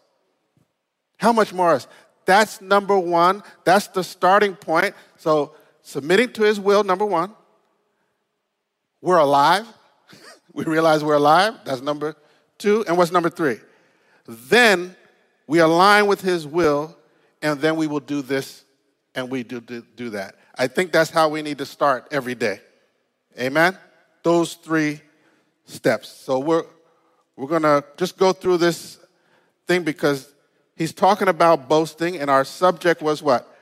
How much more us? That's number one. That's the starting point. So, submitting to his will, number one. We're alive. we realize we're alive. That's number two. And what's number three? Then we align with his will, and then we will do this and we do, do, do that. I think that's how we need to start every day. Amen? Those three steps. So we're, we're going to just go through this thing because he's talking about boasting, and our subject was what?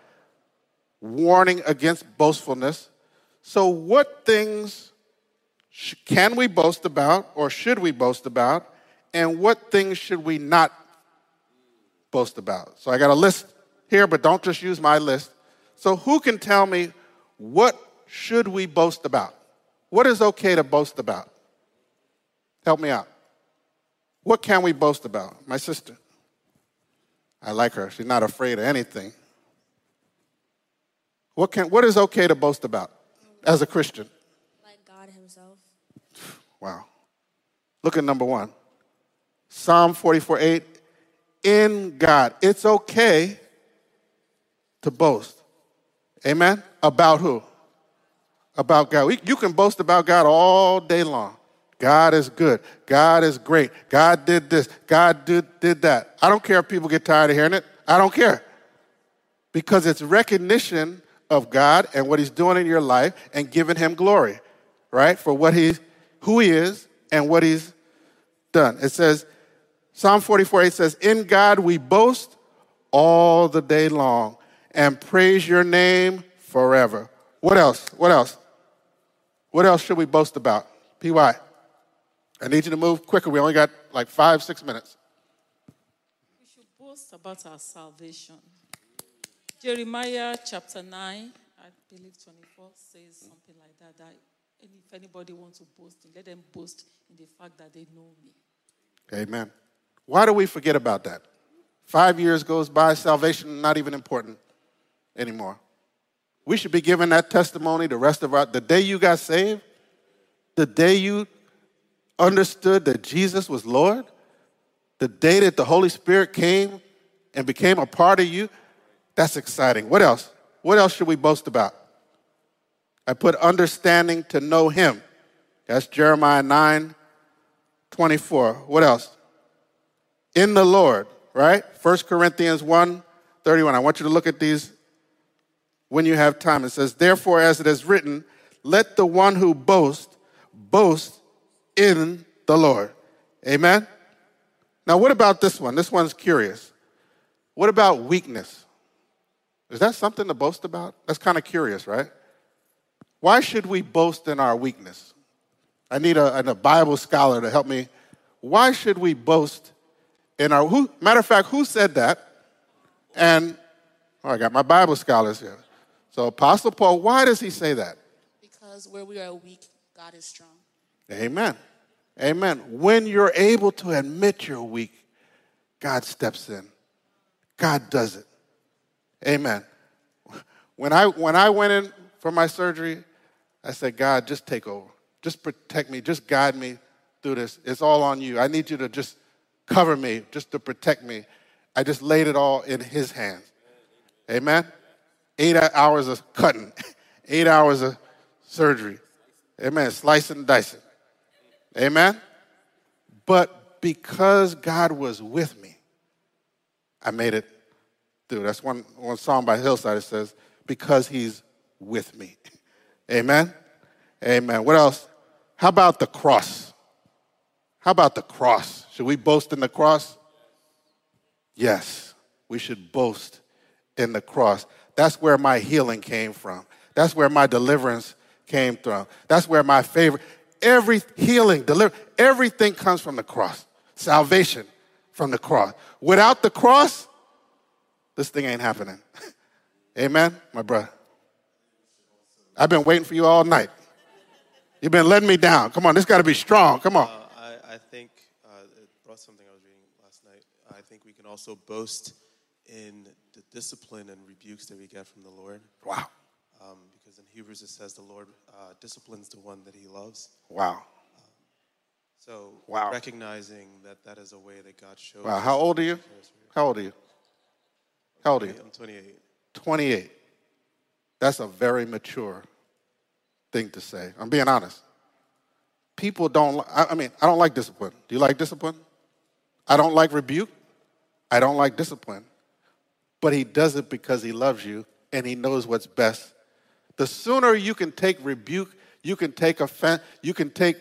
Warning against boastfulness. So, what things can we boast about or should we boast about? And what things should we not boast about? So, I got a list here, but don't just use my list. So, who can tell me what should we boast about? What is okay to boast about? Help me out. What can we boast about? My sister. I like her. She's not afraid of anything. What, can, what is okay to boast about as a Christian? Like God Himself. Wow. Look at number one Psalm 44 8. In God. It's okay to boast. Amen? About who? About God. We, you can boast about God all day long. God is good. God is great. God did this. God did, did that. I don't care if people get tired of hearing it. I don't care. Because it's recognition of God and what He's doing in your life and giving Him glory, right? For what He, who He is and what He's done. It says, Psalm 44 8 says, In God we boast all the day long and praise your name forever. What else? What else? What else should we boast about? PY. I need you to move quicker. We only got like five, six minutes. We should boast about our salvation. Jeremiah chapter 9, I believe 24, says something like that. That if anybody wants to boast, let them boast in the fact that they know me. Amen. Why do we forget about that? Five years goes by, salvation not even important anymore. We should be giving that testimony the rest of our the day you got saved, the day you understood that Jesus was Lord, the day that the Holy Spirit came and became a part of you, that's exciting. What else? What else should we boast about? I put understanding to know him. That's Jeremiah 9 24. What else? In the Lord, right? 1 Corinthians 1 31. I want you to look at these when you have time. It says, Therefore, as it is written, let the one who boasts boast in the Lord. Amen? Now, what about this one? This one's curious. What about weakness? Is that something to boast about? That's kind of curious, right? Why should we boast in our weakness? I need a, a Bible scholar to help me. Why should we boast in our who matter of fact, who said that? And oh, I got my Bible scholars here. So Apostle Paul, why does he say that? Because where we are weak, God is strong. Amen. Amen. When you're able to admit you're weak, God steps in. God does it. Amen. When I when I went in for my surgery, I said, God, just take over. Just protect me. Just guide me through this. It's all on you. I need you to just cover me, just to protect me. I just laid it all in his hands. Amen. Eight hours of cutting, eight hours of surgery. Amen. Slicing and dicing. Amen. But because God was with me, I made it through. That's one, one song by Hillsong that says, Because he's with me. Amen. Amen. What else? How about the cross? How about the cross? Should we boast in the cross? Yes, we should boast in the cross. That's where my healing came from. That's where my deliverance came from. That's where my favor, every healing, deliver, everything comes from the cross. Salvation from the cross. Without the cross, this thing ain't happening. Amen, my brother. I've been waiting for you all night. You've been letting me down. Come on, this got to be strong. Come on. Uh, I, I, think uh, it brought something I was reading last night. I think we can also boast in the discipline and rebukes that we get from the Lord. Wow. Um, because in Hebrews it says the Lord uh, disciplines the one that he loves. Wow. Um, so wow. recognizing that that is a way that God shows. Wow. How old are you? How old are you? How old are you? I'm 28. 28. That's a very mature thing to say. I'm being honest. People don't, I mean, I don't like discipline. Do you like discipline? I don't like rebuke. I don't like discipline. But he does it because he loves you and he knows what's best. The sooner you can take rebuke, you can take offense, you can take,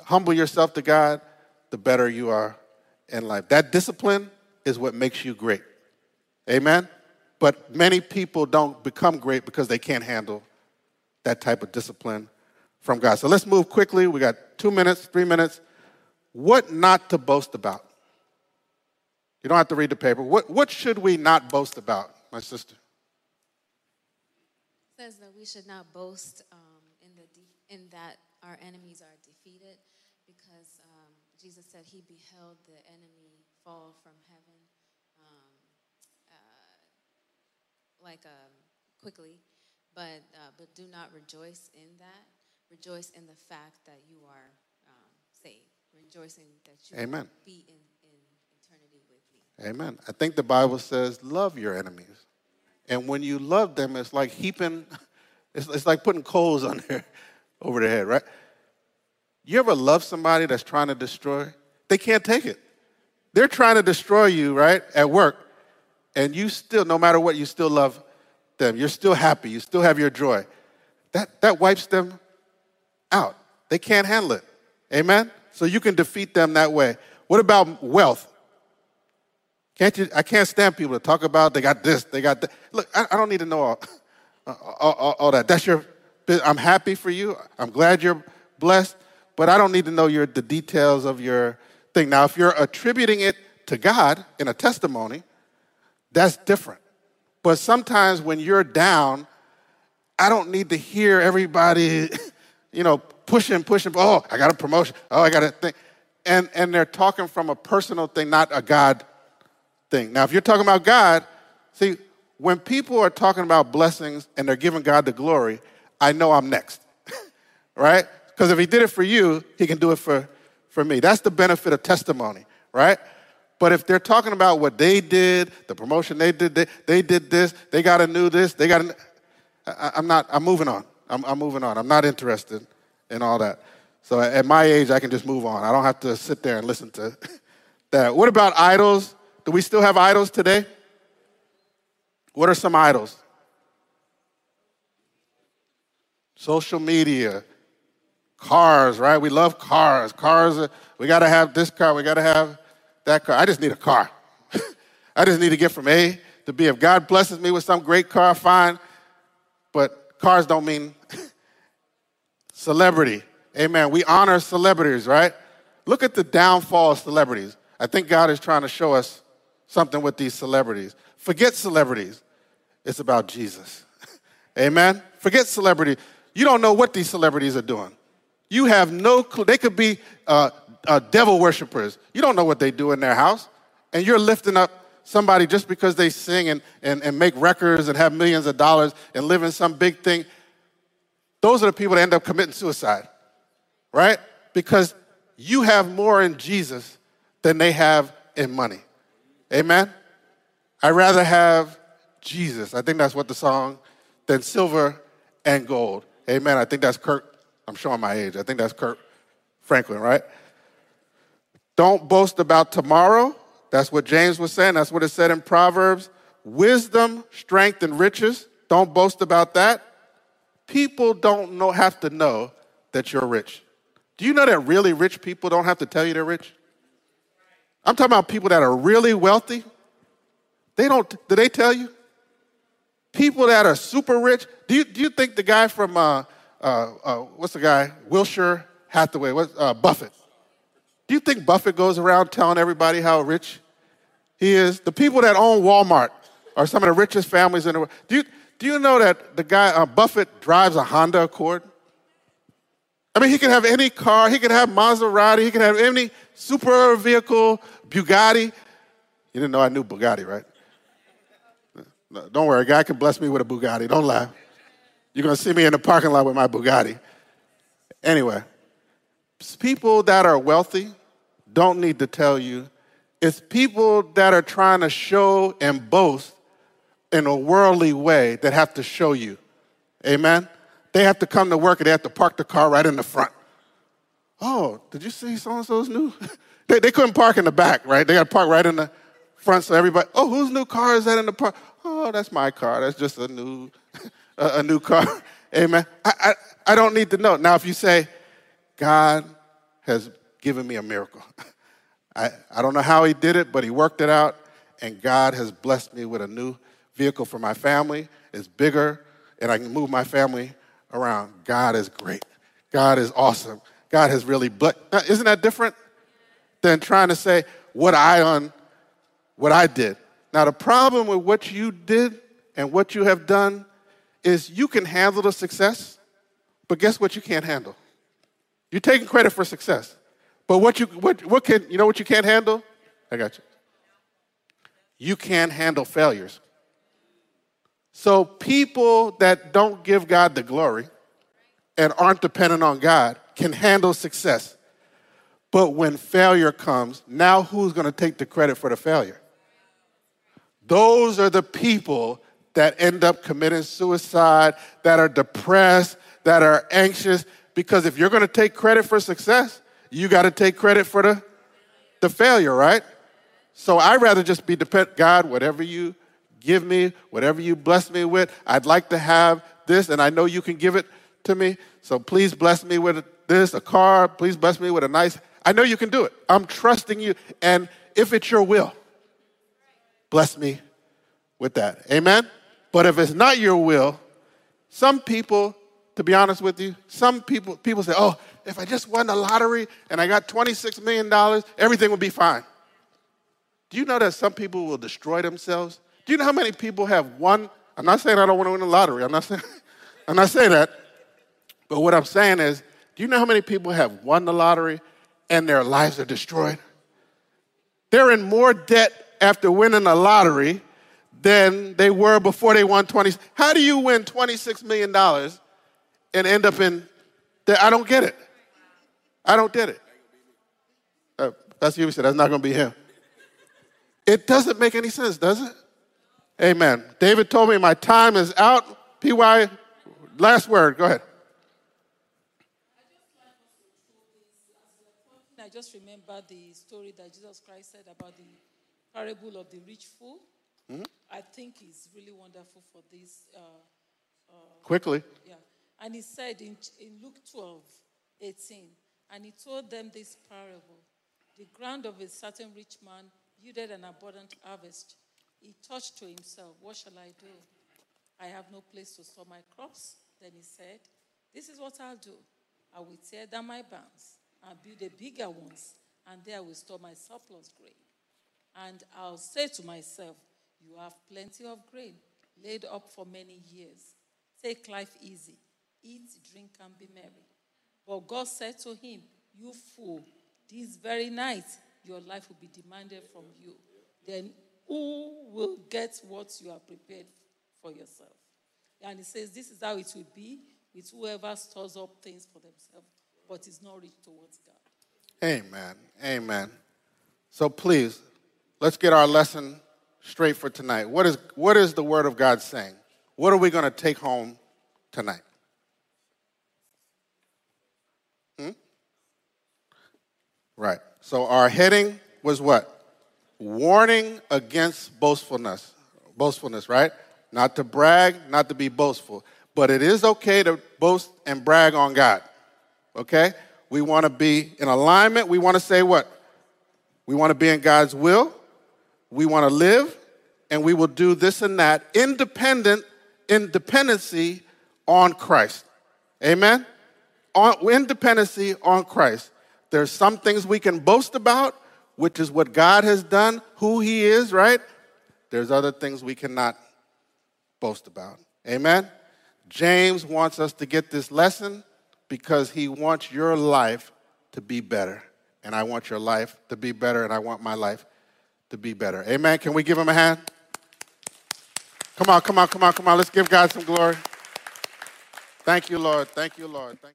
humble yourself to God, the better you are in life. That discipline is what makes you great. Amen? But many people don't become great because they can't handle that type of discipline from God. So let's move quickly. We got two minutes, three minutes. What not to boast about? You don't have to read the paper. What, what should we not boast about, my sister? Says that we should not boast um, in, the de- in that our enemies are defeated because um, Jesus said he beheld the enemy fall from heaven like um, quickly, but uh, but do not rejoice in that. Rejoice in the fact that you are um, saved. Rejoicing that you Amen. be in, in eternity with me. Amen. I think the Bible says, love your enemies. And when you love them, it's like heaping, it's, it's like putting coals on their, over their head, right? You ever love somebody that's trying to destroy? They can't take it. They're trying to destroy you, right, at work and you still, no matter what, you still love them. You're still happy. You still have your joy. That, that wipes them out. They can't handle it. Amen? So you can defeat them that way. What about wealth? Can't you? I can't stand people to talk about they got this, they got that. Look, I, I don't need to know all, all, all, all, that. That's your. I'm happy for you. I'm glad you're blessed, but I don't need to know your the details of your thing. Now, if you're attributing it to God in a testimony, that's different. But sometimes when you're down, I don't need to hear everybody, you know, pushing, pushing. Oh, I got a promotion. Oh, I got a thing. And, and they're talking from a personal thing, not a God thing. Now, if you're talking about God, see, when people are talking about blessings and they're giving God the glory, I know I'm next, right? Because if He did it for you, He can do it for, for me. That's the benefit of testimony, right? But if they're talking about what they did, the promotion they did, they, they did this, they got a new this, they got a, I, I'm not, I'm moving on. I'm, I'm moving on. I'm not interested in all that. So at my age, I can just move on. I don't have to sit there and listen to that. What about idols? Do we still have idols today? What are some idols? Social media, cars, right? We love cars. Cars, we got to have this car, we got to have that car. I just need a car. I just need to get from A to B. If God blesses me with some great car, fine. But cars don't mean celebrity. Amen. We honor celebrities, right? Look at the downfall of celebrities. I think God is trying to show us something with these celebrities. Forget celebrities. It's about Jesus. Amen. Forget celebrity. You don't know what these celebrities are doing. You have no clue. They could be uh, uh, devil worshippers. You don't know what they do in their house. And you're lifting up somebody just because they sing and, and, and make records and have millions of dollars and live in some big thing. Those are the people that end up committing suicide, right? Because you have more in Jesus than they have in money. Amen? I'd rather have Jesus. I think that's what the song, than silver and gold. Amen. I think that's Kirk. I'm showing my age. I think that's Kirk Franklin, right? Don't boast about tomorrow. That's what James was saying. That's what it said in Proverbs. Wisdom, strength, and riches. Don't boast about that. People don't know, have to know that you're rich. Do you know that really rich people don't have to tell you they're rich? I'm talking about people that are really wealthy. They don't, do they tell you? People that are super rich. Do you, do you think the guy from, uh, uh, uh, what's the guy? Wilshire Hathaway, what, uh, Buffett. Do you think Buffett goes around telling everybody how rich he is? The people that own Walmart are some of the richest families in the world. Do you, do you know that the guy, uh, Buffett, drives a Honda Accord? I mean, he can have any car, he can have Maserati, he can have any super vehicle, Bugatti. You didn't know I knew Bugatti, right? No, don't worry, God can bless me with a Bugatti. Don't laugh. You're going to see me in the parking lot with my Bugatti. Anyway, people that are wealthy don't need to tell you. It's people that are trying to show and boast in a worldly way that have to show you. Amen? They have to come to work and they have to park the car right in the front. Oh, did you see so and so's new? they, they couldn't park in the back, right? They got to park right in the front so everybody, oh, whose new car is that in the park? Oh, that's my car. That's just a new, a, a new car. Amen. I, I, I don't need to know. Now, if you say, God has given me a miracle. I, I don't know how he did it, but he worked it out, and God has blessed me with a new vehicle for my family. It's bigger, and I can move my family around. God is great. God is awesome. God has really blessed. Isn't that different than trying to say what I on what I did? Now the problem with what you did and what you have done is you can handle the success, but guess what you can't handle? You're taking credit for success. But what you what what can you know what you can't handle? I got you. You can't handle failures. So people that don't give God the glory and aren't dependent on God can handle success. But when failure comes, now who's going to take the credit for the failure? Those are the people that end up committing suicide, that are depressed, that are anxious, because if you're going to take credit for success, you got to take credit for the, the failure, right? So I'd rather just be dependent, God, whatever you give me, whatever you bless me with, I'd like to have this, and I know you can give it to me. So please bless me with this, a car. Please bless me with a nice. I know you can do it. I'm trusting you. And if it's your will, bless me with that. Amen? But if it's not your will, some people, to be honest with you, some people people say, "Oh, if I just won the lottery and I got 26 million dollars, everything would be fine." Do you know that some people will destroy themselves Do you know how many people have won? I'm not saying I don't want to win the lottery. I'm not saying, I'm not saying that. But what I'm saying is, do you know how many people have won the lottery and their lives are destroyed? They're in more debt after winning the lottery than they were before they won 20. How do you win $26 million and end up in, that? I don't get it. I don't get it. Uh, that's you said, that's not going to be him. It doesn't make any sense, does it? Amen. David told me my time is out. PY, last word. Go ahead. I just remember the story that Jesus Christ said about the parable of the rich fool. Mm-hmm. I think it's really wonderful for this. Uh, uh, Quickly. Yeah. And he said in, in Luke 12, 18, and he told them this parable The ground of a certain rich man yielded an abundant harvest. He thought to himself, What shall I do? I have no place to store my crops. Then he said, This is what I'll do. I will tear down my barns and build a bigger ones, and there I will store my surplus grain. And I'll say to myself, You have plenty of grain laid up for many years. Take life easy, eat, drink, and be merry. But God said to him, You fool, this very night your life will be demanded from you. Then who will get what you are prepared for yourself? And he says, This is how it will be with whoever stores up things for themselves, but is not rich towards God. Amen. Amen. So please, let's get our lesson straight for tonight. What is, what is the Word of God saying? What are we going to take home tonight? Hmm? Right. So our heading was what? Warning against boastfulness. Boastfulness, right? Not to brag, not to be boastful. But it is okay to boast and brag on God. Okay? We want to be in alignment. We want to say what? We want to be in God's will. We want to live, and we will do this and that independent, independency on Christ. Amen? On, independency on Christ. There's some things we can boast about, which is what God has done, who He is, right? There's other things we cannot boast about. Amen? James wants us to get this lesson because he wants your life to be better. And I want your life to be better, and I want my life to be better. Amen. Can we give him a hand? Come on, come on, come on, come on. Let's give God some glory. Thank you, Lord. Thank you, Lord. Thank